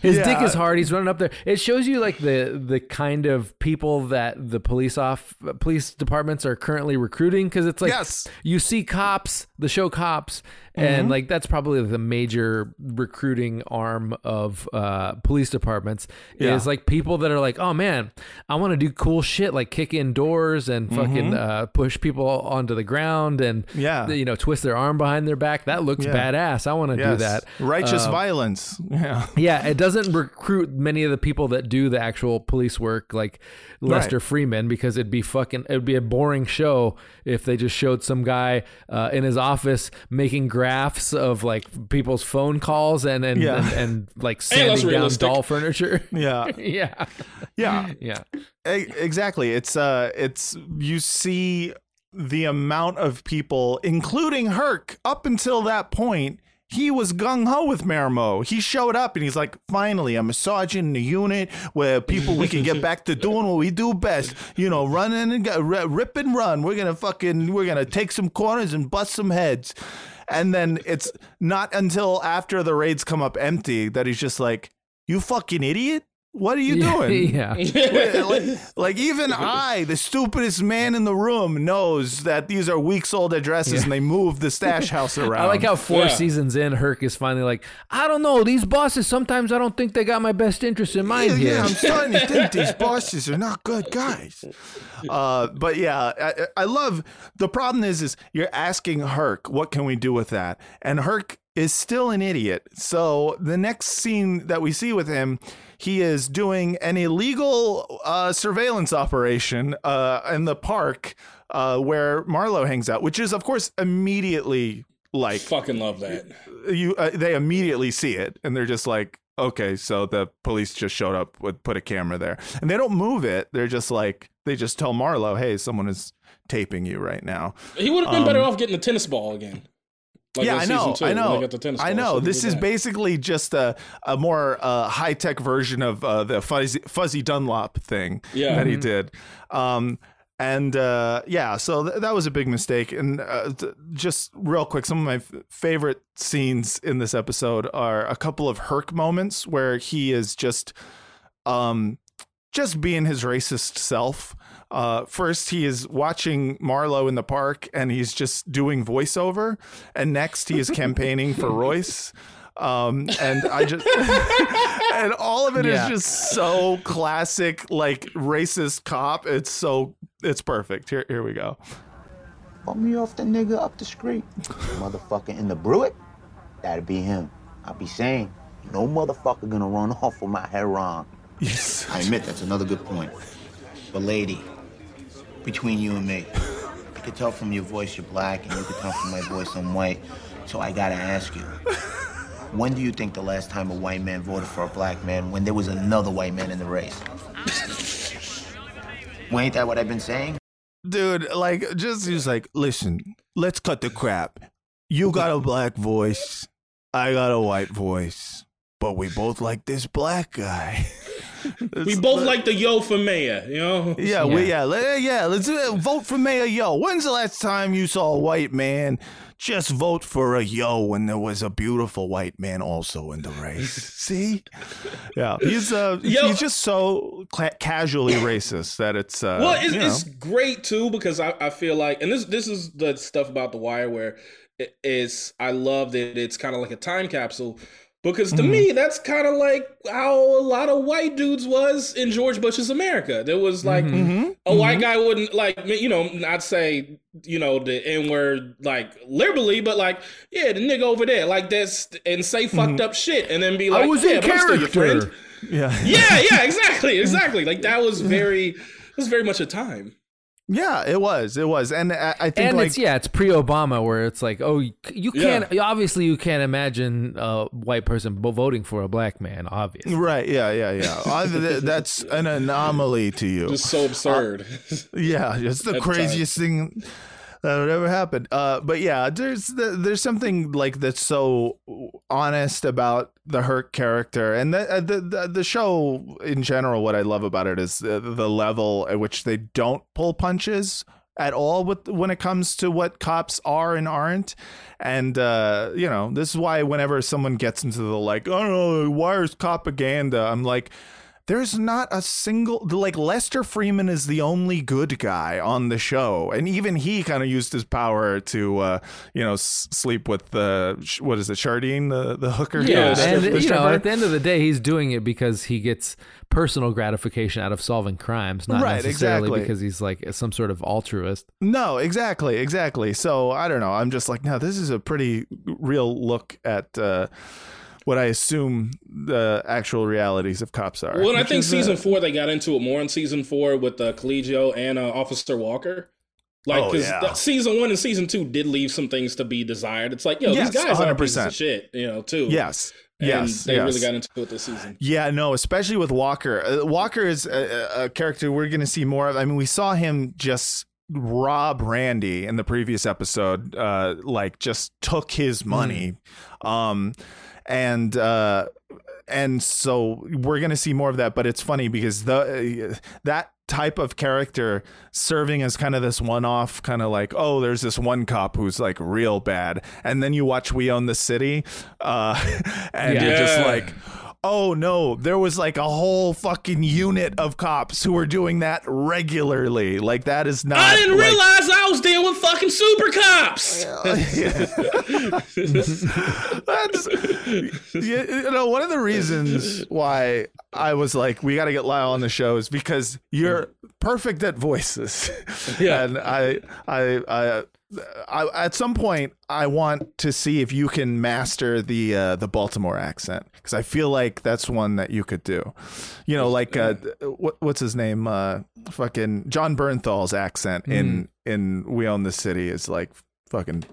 His Yeah. dick is hard. He's running up there. It shows you like the the kind of people that the police off police departments are currently recruiting because it's like Yes. you see cops, the show cops, and Mhm. like that's probably the major recruiting arm of uh, police departments Yeah. is like people that are like, oh man, I want to do cool shit like kick in doors and fucking Mhm. uh, push people onto the ground and Yeah. you know twist their arm behind their back. That looks Yeah. badass. I want to do that. righteous Uh, violence yeah yeah, it doesn't recruit many of the people that do the actual police work, like Lester Right. Freeman, because it'd be fucking, it'd be a boring show if they just showed some guy uh, in his office making graphs of like people's phone calls and and Yeah. and, and, like Hey, sanding down realistic. doll furniture. yeah yeah, yeah yeah. E- exactly it's uh it's you see the amount of people including herc up until that point he was gung-ho with Marimow. He showed up and he's like, finally, I'm a sergeant in a unit where people, we can get back to doing what we do best. You know, running and go, rip and run. We're going to fucking, we're going to take some corners and bust some heads. And then it's not until after the raids come up empty that he's just like, you fucking idiot. What are you Yeah, doing? yeah. Like, like, even I, the stupidest man in the room, knows that these are weeks old addresses Yeah. and they move the stash house around. I like how four Yeah. seasons in, Herc is finally like, I don't know, these bosses sometimes I don't think they got my best interest in mind yeah, here. yeah, I'm starting to think these bosses are not good guys. Uh, but yeah, I, I love the problem is is you're asking Herc, what can we do with that? And Herc is still an idiot. So the next scene that we see with him, he is doing an illegal uh, surveillance operation uh, in the park uh, where Marlo hangs out, which is of course immediately like Fucking love that. you uh, they immediately see it and they're just like okay so the police just showed up with put a camera there and they don't move it they're just like they just tell marlo hey someone is taping you right now He would have been better Um, off getting the tennis ball again. Like yeah, I know, two, I know, got the tennis I know. This is that. basically just a a more uh, high tech version of uh, the fuzzy fuzzy Dunlop thing Yeah. that he Mhm. did. Um, and uh, yeah, so th- that was a big mistake. And uh, th- just real quick, some of my f- favorite scenes in this episode are a couple of Herc moments where he is just um just being his racist self. Uh, first, he is watching Marlo in the park and he's just doing voiceover. And next, he is campaigning for Royce. Um, and I just, and all of it is Yeah. just so classic, like racist cop. It's so, it's perfect. Here, here we go. Bump me off the nigga up the street. Motherfucker in the Brewitt, that'd be him. I'd be saying, no motherfucker gonna run off with my heron. Yes. I admit that's another good point. But lady, between you and me, I could tell from your voice you're black, and you could tell from my voice I'm white. So I gotta ask you, when do you think the last time a white man voted for a black man when there was another white man in the race? well, ain't that what I've been saying? dude like just he's like listen let's cut the crap you got a black voice i got a white voice but we both like this black guy we both like the yo for mayor, you know? yeah, we yeah, let, yeah. Let's uh, vote for Mayor Yo. When's the last time you saw a white man just vote for a Yo when there was a beautiful white man also in the race? See, yeah, he's uh, Yo. he's just so cla casually racist that it's uh, well, it's, you know. it's great too because I, I feel like, and this this is the stuff about the Wire where it is I love that it's kind of like a time capsule because to Mm-hmm. me that's kind of like how a lot of white dudes was in George Bush's America. There was like Mm-hmm. a white guy wouldn't like you know not say you know the n word like liberally, but like yeah the nigga over there like this and say fucked up shit and then be like Mm-hmm. I was yeah, in but your friend. character. Yeah, Yeah, yeah, exactly, exactly. Like that was very, it was very much a time. Yeah, it was, it was, and I, I think and like it's yeah, it's pre-Obama where it's like, oh, you, you can't obviously you can't imagine a white person voting for a black man, obviously. right, yeah, yeah, yeah. That's an anomaly to you. Just so absurd. Yeah, it's the At the time. craziest thing that would ever happen. Uh, but yeah, there's the, there's something like that's so honest about the Herc character, and the, uh, the the the show in general. What I love about it is the, the level at which they don't pull punches at all with when it comes to what cops are and aren't and uh you know this is why whenever someone gets into the like oh wire's propaganda i'm like there's not a single like Lester Freeman is the only good guy on the show, and even he kind of used his power to, uh, you know, s- sleep with the what is it, Shardene, the the hooker. Yeah, The- and the you know, at the end of the day, he's doing it because he gets personal gratification out of solving crimes, not Right, necessarily exactly. because he's like some sort of altruist. No, exactly, exactly. So I don't know. I'm just like, no, this is a pretty real look at uh, what I assume the actual realities of cops are. Well, I think uh, season four they got into it more in season four with uh, Colicchio and uh, Officer Walker. Like, Oh, because yeah. season one and season two did leave some things to be desired. It's like, yo, Yes, these guys are pieces 100%. of shit, you know, too. Yes. And yes. they yes. really got into it this season. Yeah, no, especially with Walker. Uh, Walker is a, a- a character we're going to see more of. I mean, we saw him just rob Randy in the previous episode, uh, like just took his money. Um, and, uh, and so we're going to see more of that, but it's funny because the, uh, that type of character serving as kind of this one-off kind of like oh there's this one cop who's like real bad. And then you watch we own the city uh and you're just like Oh no, there was like a whole fucking unit of cops who were doing that regularly. Like that is not. I didn't like- realize I was dealing with fucking super cops. That's you, you know one of the reasons why I was like we got to get Lyall on the show is because you're perfect at voices. Yeah. and I I I. I, at some point, I want to see if you can master the uh, the Baltimore accent because I feel like that's one that you could do. You know, like uh, what what's his name? Uh, fucking Jon Bernthal's accent in in We Own the City is like fucking.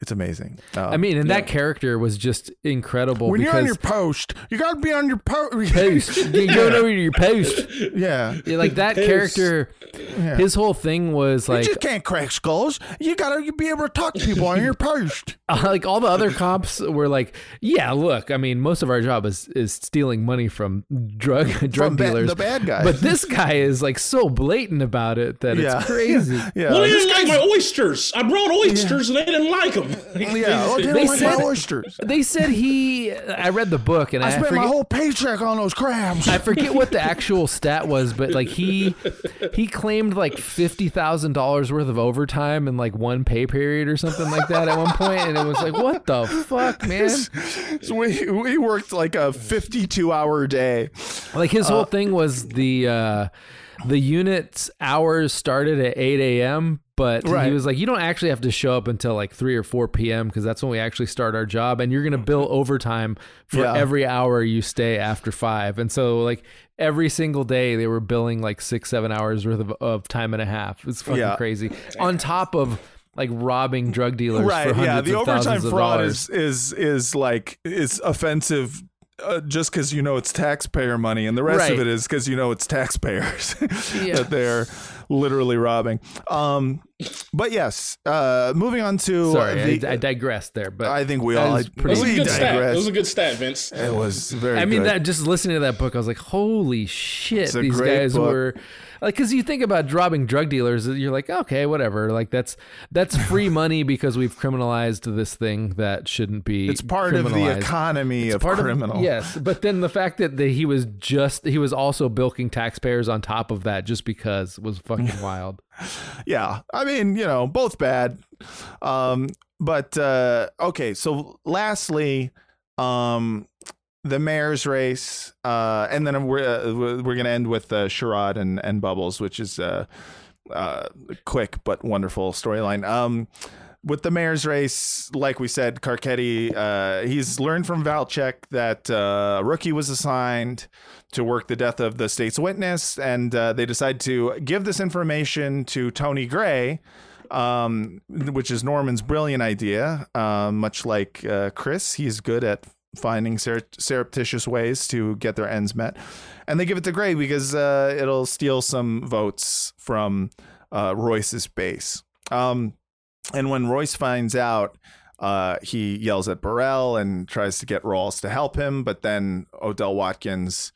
It's amazing. Um, I mean, and that character was just incredible when you're on your post, you got to be on your po- post. You're going over to your post. Yeah. Yeah, like that Post. character, Yeah. his whole thing was like you just can't crack skulls. You got to be able to talk to people on your post. like all the other cops were like, yeah, look, I mean, most of our job is is stealing money from drug drug From ba- dealers, the bad guys. But this guy is like so blatant about it that Yeah. it's crazy. Yeah. well, they this didn't like guy's- my oysters. I brought oysters and they didn't like them. Yeah, oh, they They like said- my oysters. They said he. I read the book and I I, spent forget, my whole paycheck on those crabs. I forget what the actual stat was, but like he he claimed like fifty thousand dollars worth of overtime in like one pay period or something like that at one point, and it was like, what the fuck, man? so we we worked like a 52 hour day. Like his whole Uh, thing was the uh the unit's hours started at 8 a.m. But he was like, you don't actually have to show up until like 3 or 4 p.m. because that's when we actually start our job. And you're going to bill overtime for Yeah. every hour you stay after 5. And so, like, every single day they were billing like six, seven hours worth of, of time and a half. It's fucking Yeah. crazy. On top of like robbing drug dealers for right hundreds yeah the of overtime thousands fraud dollars. is is is like is offensive uh, just because you know it's taxpayer money and the rest of it is because you know it's taxpayers Yeah. that they're literally robbing um but yes uh moving on to Sorry, the, I, I digressed there, but I think we all- is I- That was a We good stat. digress. That was a good stat, Vince. it was very I mean, good. that just listening to that book, I was like, holy shit, It's a these great guys book. were like, because you think about robbing drug dealers, you're like, okay, whatever, like that's that's free money because we've criminalized this thing that shouldn't be. it's part of the economy It's of part criminal Of, yes, but then the fact that the, he was just he was also bilking taxpayers on top of that just because was fucking wild. yeah i mean you know both bad um but uh okay so lastly um the mayor's race uh and then we're uh, we're gonna end with uh sherrod and and bubbles which is uh uh quick but wonderful storyline um with the mayor's race, like we said, Carcetti, uh, he's learned from Valchek that a rookie was assigned to work the death of the state's witness, and they decide to give this information to Tony Gray, um, which is Norman's brilliant idea. Uh, much like uh, Chris, he's good at finding sur- surreptitious ways to get their ends met, and they give it to Gray because uh, it'll steal some votes from uh, Royce's base. Um, and when Royce finds out, uh, he yells at Burrell and tries to get Rawls to help him, but then Odell Watkins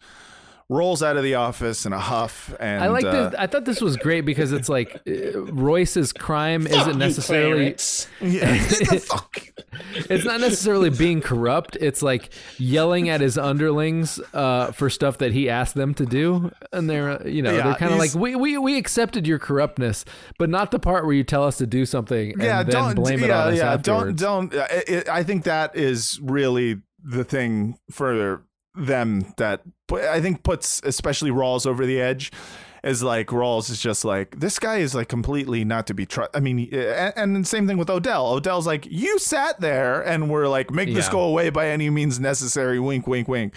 rolls out of the office in a huff. And I like uh, this. I thought this was great because it's like uh, Royce's crime Fuck isn't necessarily. Clarence. it's not necessarily being corrupt. It's like yelling at his underlings uh, for stuff that he asked them to do, and they're uh, you know Yeah, they're kind of like we, we we accepted your corruptness, but not the part where you tell us to do something and yeah, then don't blame it yeah, on us yeah, afterwards. don't don't. uh, It, I think that is really the thing for them that I think puts especially Rawls over the edge. Is like Rawls is just like this guy is like completely not to be trusted. I mean, uh, and, and same thing with Odell. Odell's like you sat there and were like make this Yeah. go away by any means necessary. Wink, wink, wink.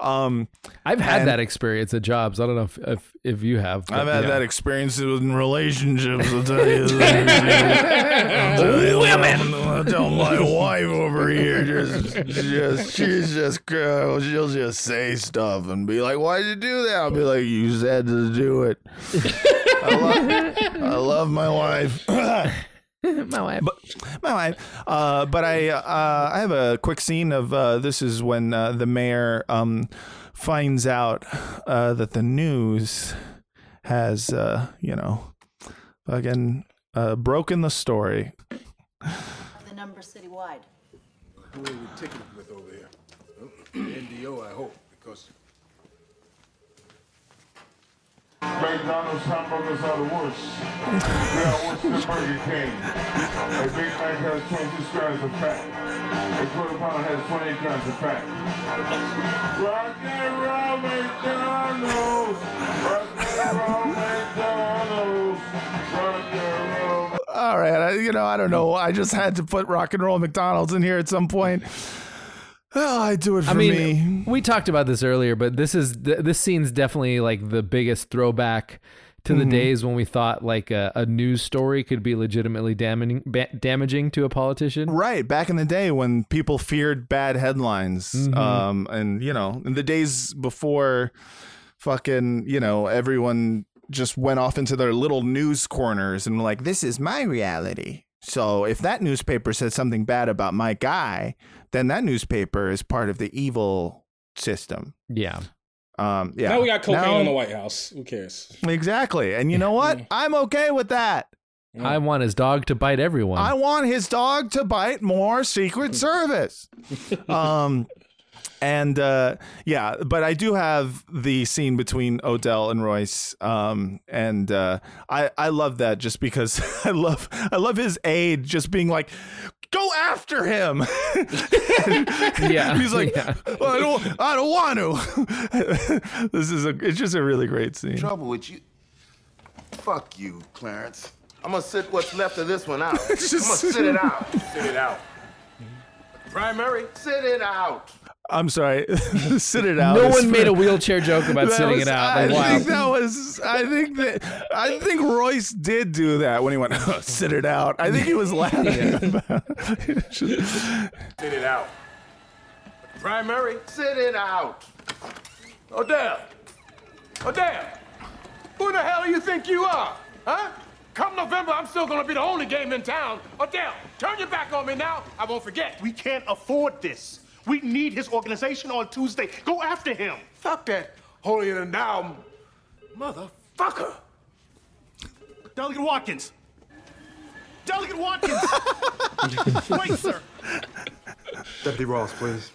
Um, I've had that experience at jobs. I don't know if if, if you have. I've had yeah. that experience in relationships. I'll tell you. I'll tell you Women. I'll tell my wife over here just, just she's just uh, she'll just say stuff and be like, "Why'd you do that?" I'll be like, "You said to do it." I love, I love my wife. my wife. But, my wife. Uh, but I uh, I have a quick scene of uh, this is when uh, the mayor um, finds out uh, that the news has uh, you know fucking uh, broken the story. The number citywide. Who are we ticketed with over here? NDO, I hope, because McDonald's hamburgers are the worst. They are worse than Burger King. A Big Mac has 22 grams of fat. A quarter pound has 28 grams of fat. Rock and roll McDonald's. Rock and roll McDonald's. Rock and roll. All right, I, you know, I don't know. I just had to put rock and roll McDonald's in here at some point. Oh, I do it for I mean, me. we talked about this earlier, but this is th- this scene's definitely like the biggest throwback to the Mhm. days when we thought like a, a news story could be legitimately damaging ba- damaging to a politician. Right, back in the day when people feared bad headlines, Mhm. um, and you know, in the days before, fucking, you know, everyone just went off into their little news corners and like, "This is my reality." So if that newspaper said something bad about my guy, then that newspaper is part of the evil system. Yeah. Um, yeah. Now we got cocaine Now- in the White House. Who cares? Exactly. And you know what? I'm okay with that. I want his dog to bite everyone. I want his dog to bite more Secret Service. um, and uh, yeah, but I do have the scene between Odell and Royce, um, and uh, I I love that just because I love I love his aide just being like. Go after him. Yeah, he's like, yeah. "Well, I don't, I don't want to. this is a, it's just a really great scene. Trouble with you. Fuck you, Clarence. I'm gonna sit what's left of this one out. I'm gonna sit it out. Sit it out. Primary, sit it out. I'm sorry. Sit it out. No is one made a wheelchair joke about sitting was- it out. I wow. think that was. I think that. I think Royce did do that when he went sit it out. I think he was laughing. about it. Sit it out. Primary, sit it out. Odell. Odell. Who the hell do you think you are? Huh? Come November, I'm still gonna be the only game in town. Odell, turn your back on me now. I won't forget. We can't afford this. We need his organization on Tuesday. Go after him. Fuck that holier than thou motherfucker. Delegate Watkins. Delegate Watkins. Wait, sir. Deputy Ross, please.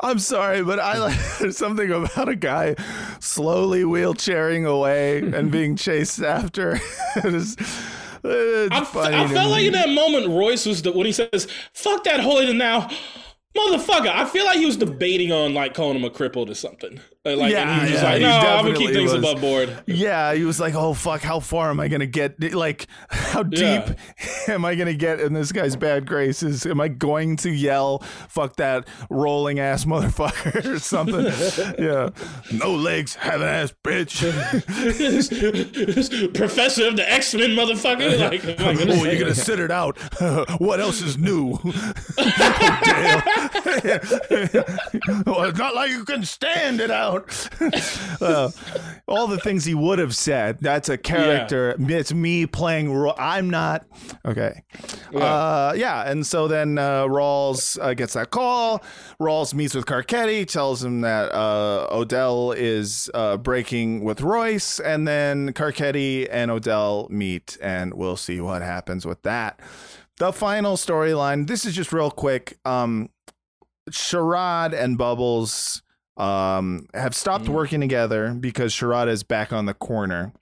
I'm sorry, but I like there's something about a guy slowly wheelchairing away and being chased after. it's, it's I, funny I to felt like in that moment, Royce was the, when he says, "Fuck that holier than now." Motherfucker, I feel like he was debating on like calling him a crippled or something. Uh, Like, was yeah, like, he "No, I'm gonna keep things was. above board." Yeah, he was like, "Oh fuck, how far am I gonna get? Like, how deep Yeah. am I gonna get in this guy's bad graces? Am I going to yell, fuck that rolling ass motherfucker or something? yeah, no legs, have an ass bitch. Professor of the X Men, motherfucker. Like, oh, you're gonna sit it out. what else is new? well, it's not like you can stand it out. Uh, all the things he would have said. That's a character. It's me playing. Ro- I'm not. Okay. Yeah. Uh, yeah. And so then uh, Rawls uh, gets that call. Rawls meets with Carcetti, tells him that uh, Odell is uh, breaking with Royce, and then Carcetti and Odell meet, and we'll see what happens with that. The final storyline. This is just real quick. Um, Sherrod and Bubbles um, have stopped working together because Sherrod is back on the corner,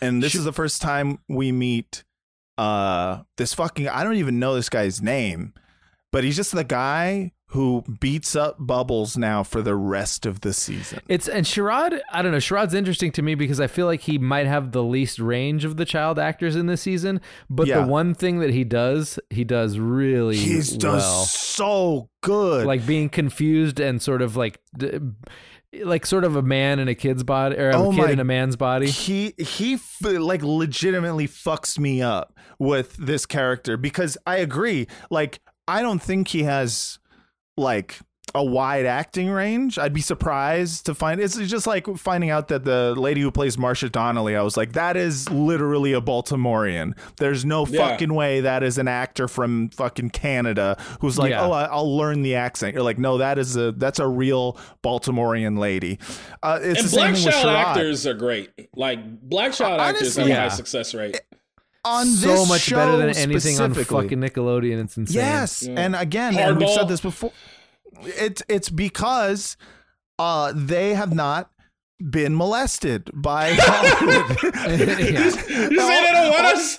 and this is the first time we meet uh, this fucking. I don't even know this guy's name, but he's just the guy who beats up Bubbles now for the rest of the season. It's and Sherrod, I don't know. Sherrod's interesting to me because I feel like he might have the least range of the child actors in this season. But Yeah. the one thing that he does, he does really He does so good. Like being confused and sort of like, d- like sort of a man in a kid's body or a Oh kid my- in a man's body. He he f- like legitimately fucks me up with this character because I agree. Like I don't think he has like a wide acting range. I'd be surprised to find it's just like finding out that the lady who plays Marcia Donnelly, I was like, that is literally a Baltimorean. There's no Yeah. fucking way that is an actor from fucking Canada who's like, Yeah. oh, I, I'll learn the accent. You're like, no, that is a that's a real Baltimorean lady. Uh, it's and black thing with child actors are great. Like black child actors have Honestly, a high success rate. On so this much show better than anything on fucking Nickelodeon. It's insane. Yes, and again, and we've said this before. It's it's because uh they have not been molested by Hollywood. You say they don't want us?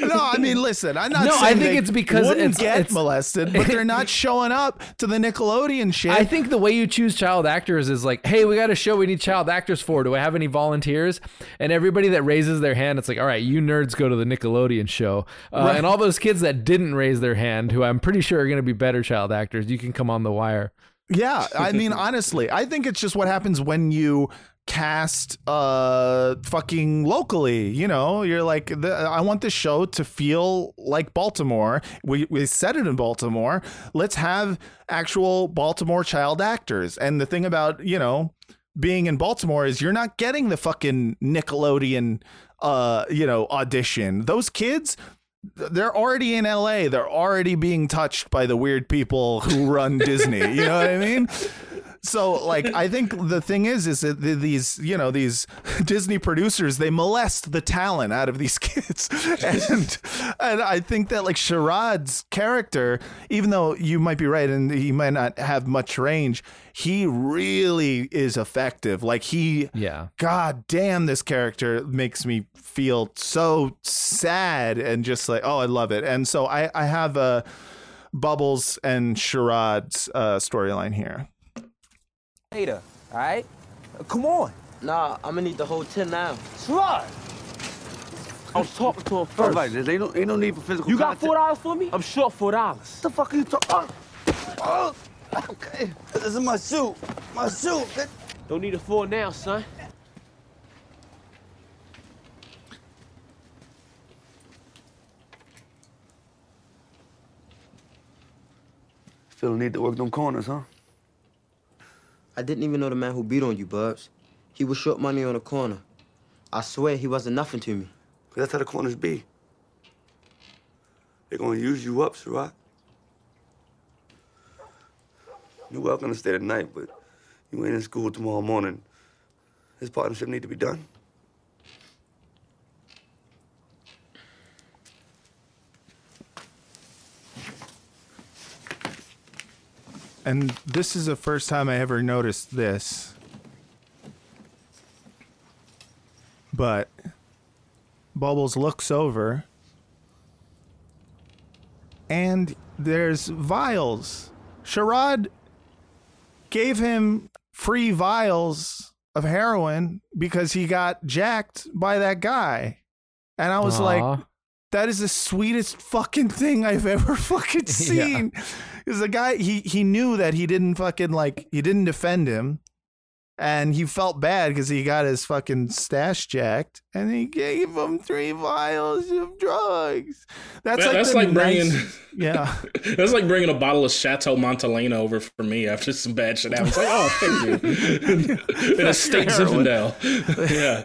no, I mean, listen, I'm not No, saying I think they it's because wouldn't it's- get it's- molested, but they're not showing up to the Nickelodeon shit. I think the way you choose child actors is like, hey, we got a show we need child actors for. Do I have any volunteers? And everybody that raises their hand, it's like, all right, you nerds go to the Nickelodeon show. Uh, Right. And all those kids that didn't raise their hand, who I'm pretty sure are going to be better child actors, you can come on the wire. Yeah, I mean, honestly, I think it's just what happens when you cast uh fucking locally you know? You're like the, i want this show to feel like baltimore. We we set it in baltimore. Let's have actual baltimore child actors. And the thing about you know being in baltimore is you're not getting the fucking nickelodeon uh you know audition. Those kids they're already in LA. They're already being touched by the weird people who run Disney. You know what I mean? So, like, I think the thing is, is that these, you know, these Disney producers, they molest the talent out of these kids, and and I think that like Sherrod's character, even though you might be right and he might not have much range, he really is effective. Like he, Yeah. God damn, this character makes me feel so sad and just like, oh, I love it. And so I, I have a. Bubbles and Sherrod's uh, storyline here. Later, all right? Come on. Nah, I'm gonna need the whole 10 now. Slide. I was talking to him first. All right, there ain't no, ain't no need for physical You got contact. four dollars for me? I'm short four dollars. What the fuck are you talking? Oh, uh, oh, uh, okay. This is my suit. My suit. Don't need a four now, son. Still need to work them corners, huh? I didn't even know the man who beat on you, Bubs. He was short money on the corner. I swear he wasn't nothing to me. That's how the corners be. They're gonna use you up, Sherrod. You're welcome to stay tonight, but you ain't in school tomorrow morning. This partnership need to be done. And this is the first time I ever noticed this. But Bubbles looks over and there's vials. Sherrod gave him free vials of heroin because he got jacked by that guy. And I was Aw. like, that is the sweetest fucking thing I've ever fucking Yeah. Because the guy he he knew that he didn't fucking like he didn't defend him. And he felt bad because he got his fucking stash jacked, and he gave him three vials of drugs. That's That- like that's like bringing- yeah. That's like bringing a bottle of Chateau Montelena over for me after some bad shit happens. Like, oh, thank you. In a state. Zinfandel. yeah.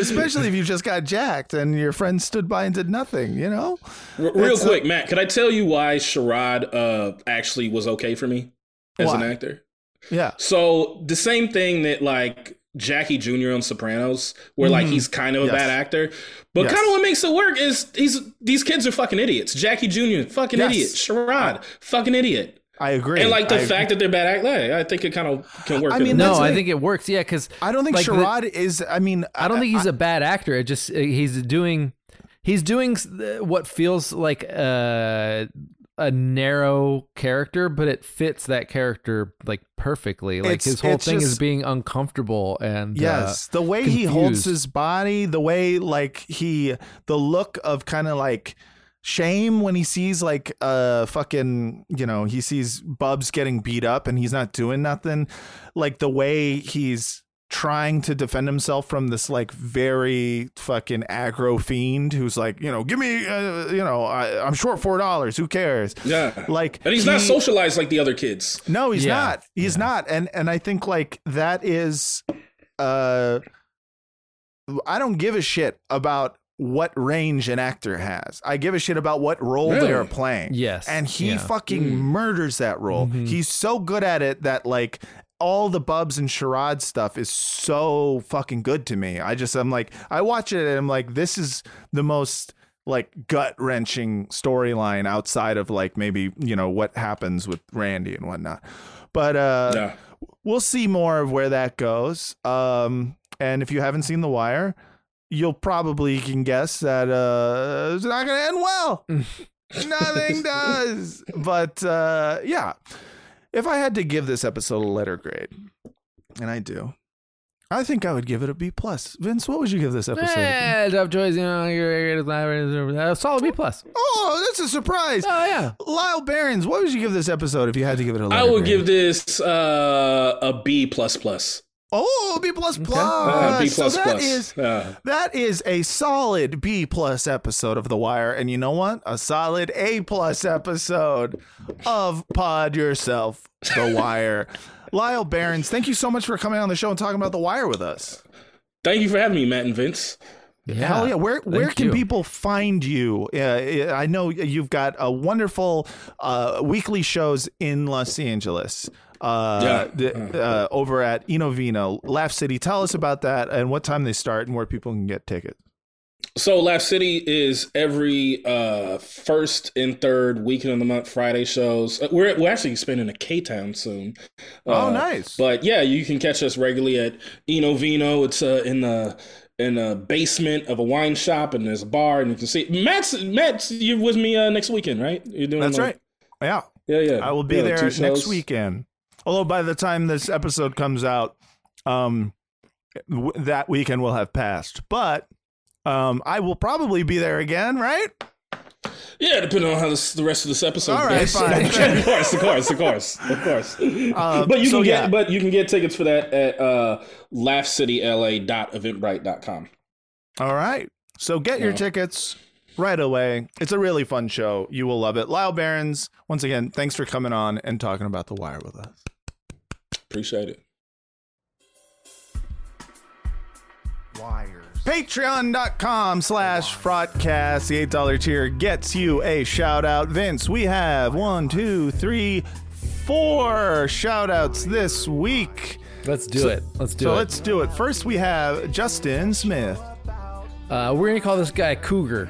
Especially if you just got jacked and your friend stood by and did nothing, you know? R- real It's quick, Matt, could I tell you why Sherrod uh, actually was okay for me as an actor? Yeah. So the same thing that like Jackie Jr. on Sopranos, where like Mhm. he's kind of a Yes. bad actor, but Yes. kind of what makes it work is he's these kids are fucking idiots. Jackie Jr. fucking Yes. idiot. Sherrod fucking idiot. I agree. And like the I fact that they're bad act, like, I think it kind of can work. I mean, No, I like- think it works. Yeah, because I don't think like, the- is. I mean, I don't think he's a bad actor. It just uh, he's doing he's doing uh, what feels like a a narrow character, but it fits that character like perfectly. Like It's- his whole thing is being uncomfortable and Yes, uh, the way he holds his body, the way like he, the look of kind of like shame when he sees like uh fucking you know he sees Bubs getting beat up and he's not doing nothing, like the way he's trying to defend himself from this like very fucking aggro fiend who's like you know give me uh, you know I, I'm short four dollars who cares yeah, like and he's not socialized like the other kids. no, he's Yeah. not. He's not. And and I think like that is uh I don't give a shit about what range an actor has. I give a shit about what role Really? they're playing. Yes. And he Yeah. fucking Mm. murders that role. Mhm. He's so good at it that like all the Bubs and Sherrod stuff is so fucking good to me. I just I'm like I watch it and I'm like this is the most like gut wrenching storyline outside of like maybe you know what happens with Randy and whatnot. But uh, Yeah. we'll see more of where that goes. Um, and if you haven't seen The Wire, you'll probably can guess that uh, it's not going to end well. Nothing does. But uh, yeah, if I had to give this episode a letter grade, and I do, I think I would give it a B plus. Vince, what would you give this episode? Tough choice. You know, you're a solid B plus. Oh, that's a surprise. Oh yeah. Lyall Behrens, what would you give this episode if you had to give it a letter I would grade? give this uh, a B plus plus. Oh, B plus plus. Uh, B plus so that plus. is- Yeah. that is a solid B plus episode of The Wire, and you know what? A solid A plus episode of Pod Yourself, The Wire. Lyall Behrens, thank you so much for coming on the show and talking about The Wire with us. Thank you for having me, Matt and Vince. Hell yeah! Where where Thank can you. people find you? Uh, I know you've got a wonderful uh, weekly shows in Los Angeles. Uh, Yeah. the- uh, over at Inovino, Laugh City. Tell us about that and what time they start and where people can get tickets. So Laugh City is every uh, first and third weekend of the month Friday shows. Uh, We're we're actually spending a K Town soon. Oh, Uh, nice. But yeah, you can catch us regularly at Eno Vino. It's uh, in the in the basement of a wine shop, and there's a bar, and you can see Matt's Matt's you with me uh, next weekend, right? You're doing That's the- right. Yeah. Yeah, yeah. I will be Yeah, there next weekend. Although by the time this episode comes out, um, w- that weekend will have passed. But um, I will probably be there again, right? Yeah, depending on how this, the rest of this episode All right, goes. fine. of course, of course, of course, of course. Uh, but you so can get yeah. but you can get tickets for that at uh, laughcityla.eventbrite.com. All right. So get your Yeah. tickets right away. It's a really fun show. You will love it. Lyall Behrens, once again, thanks for coming on and talking about The Wire with us. Appreciate it. Wires. Patreon.com slash Frotcast. The $8 tier gets you a shout out. Vince, we have one, two, three, four shout outs this week. Let's do So- it. Let's do so it. let's do it. First, we have Justin Smith. Uh, we're gonna call this guy Cougar.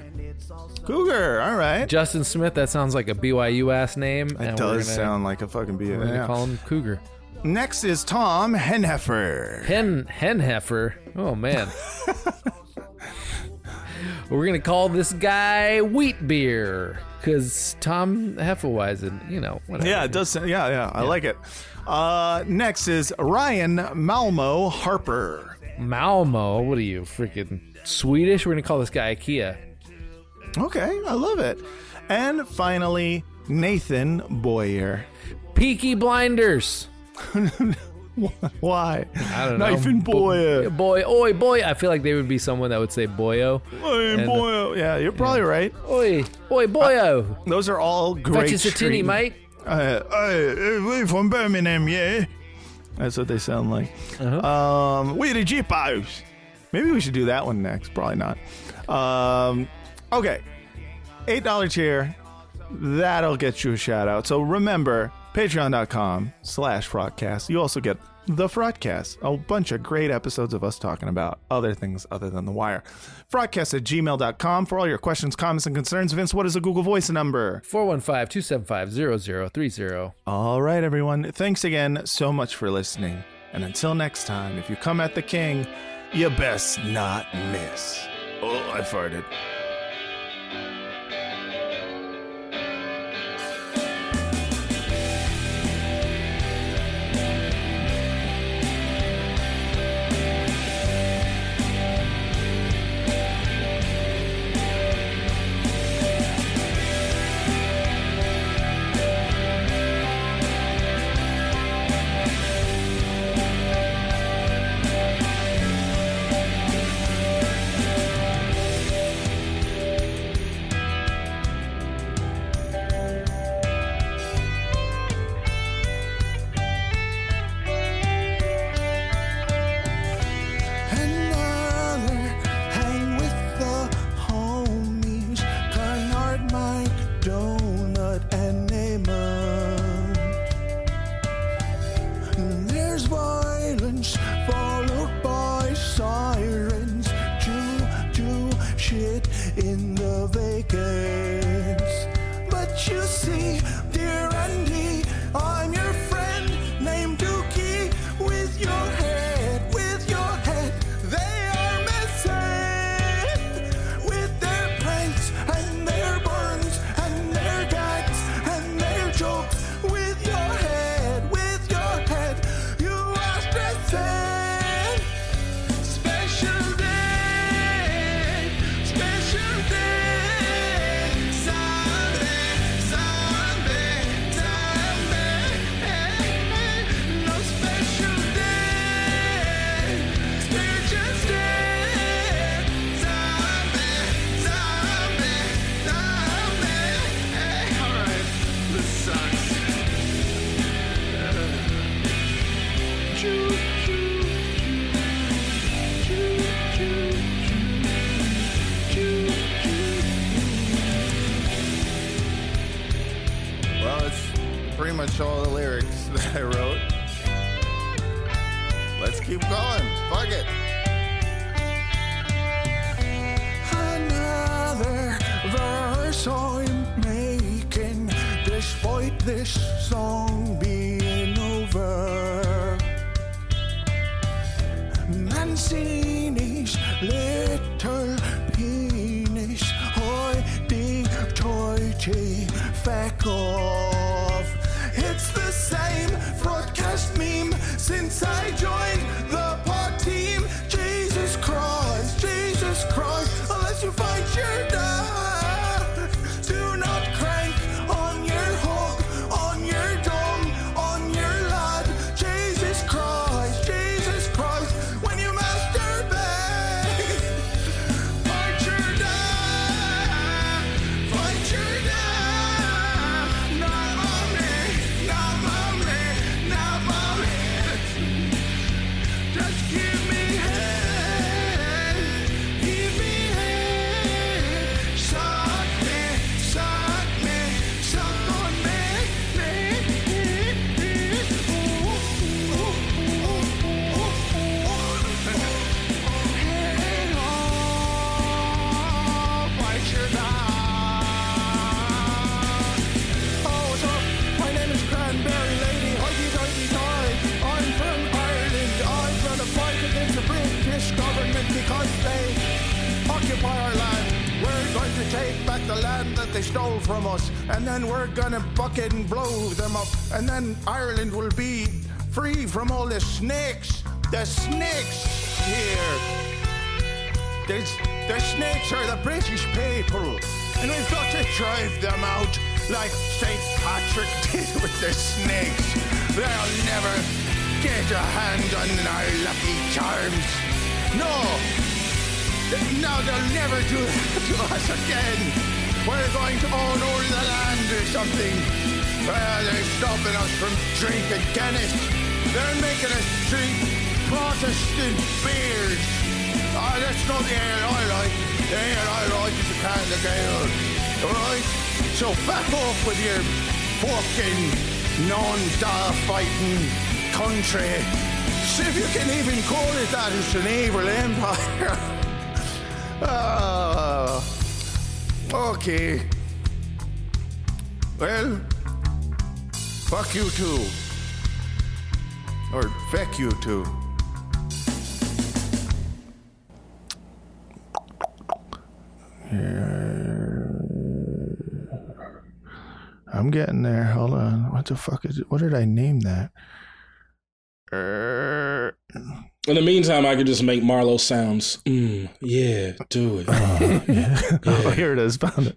Cougar. All right. Justin Smith. That sounds like a BYU ass name. It and does gonna, sound like a fucking B. We're gonna yeah. call him Cougar. Next is Tom Henheffer. Hen Henheffer. Oh man. We're gonna call this guy Wheat Beer because Tom Heffelweisen. You know. Whatever. Yeah, it does. Sound, yeah, yeah, I like it. Uh, next is Ryan Malmo Harper. Malmo. What are you freaking Swedish? We're gonna call this guy IKEA. Okay, I love it. And finally, Nathan Boyer. Peaky Blinders. Why? I don't know. Nathan Boyer. Boy, oi, boy. I feel like they would be someone that would say boyo. Hey, And- boyo. Yeah, you're probably right. Oi, oi, boyo. Those are all great. Fetch us a tinny, street- mate. Uh, uh, we from Birmingham, yeah. That's what they sound like. Uh-huh. Um, we the Jeepos. Maybe we should do that one next. Probably not. Um, okay, eight dollar tier. That'll get you a shout out. So remember, patreon.com slash frotcast. You also get the Frotcast, a bunch of great episodes of us talking about other things other than The Wire. Frotcast at gmail.com for all your questions, comments, and concerns. Vince, what is a Google Voice number? 415-275-0030. All right, everyone. Thanks again so much for listening. And until next time, if you come at the king, you best not miss. Oh, I farted. Then Ireland will be free from all the snakes. The snakes here. The, the snakes are the British people, and we've got to drive them out like St. Patrick did with the snakes. They'll never get a hand on our lucky charms. No, no, they'll never do that to us again. We're going to own all the land or something. Well, they're stopping us from drinking Guinness. They're making us drink Protestant beers. Ah, that's not the ale I like. The ale I like is a can of. Alright? So back off with your fucking non-star fighting country. See if you can even call it that. It's an evil empire. Ah, okay. Well, fuck you too. Or feck you too. I'm getting there. Hold on. What the fuck is it? What did I name that? Er, In the meantime, I could just make Marlo sounds. Mm, yeah, do it. Oh, here it is. Found it.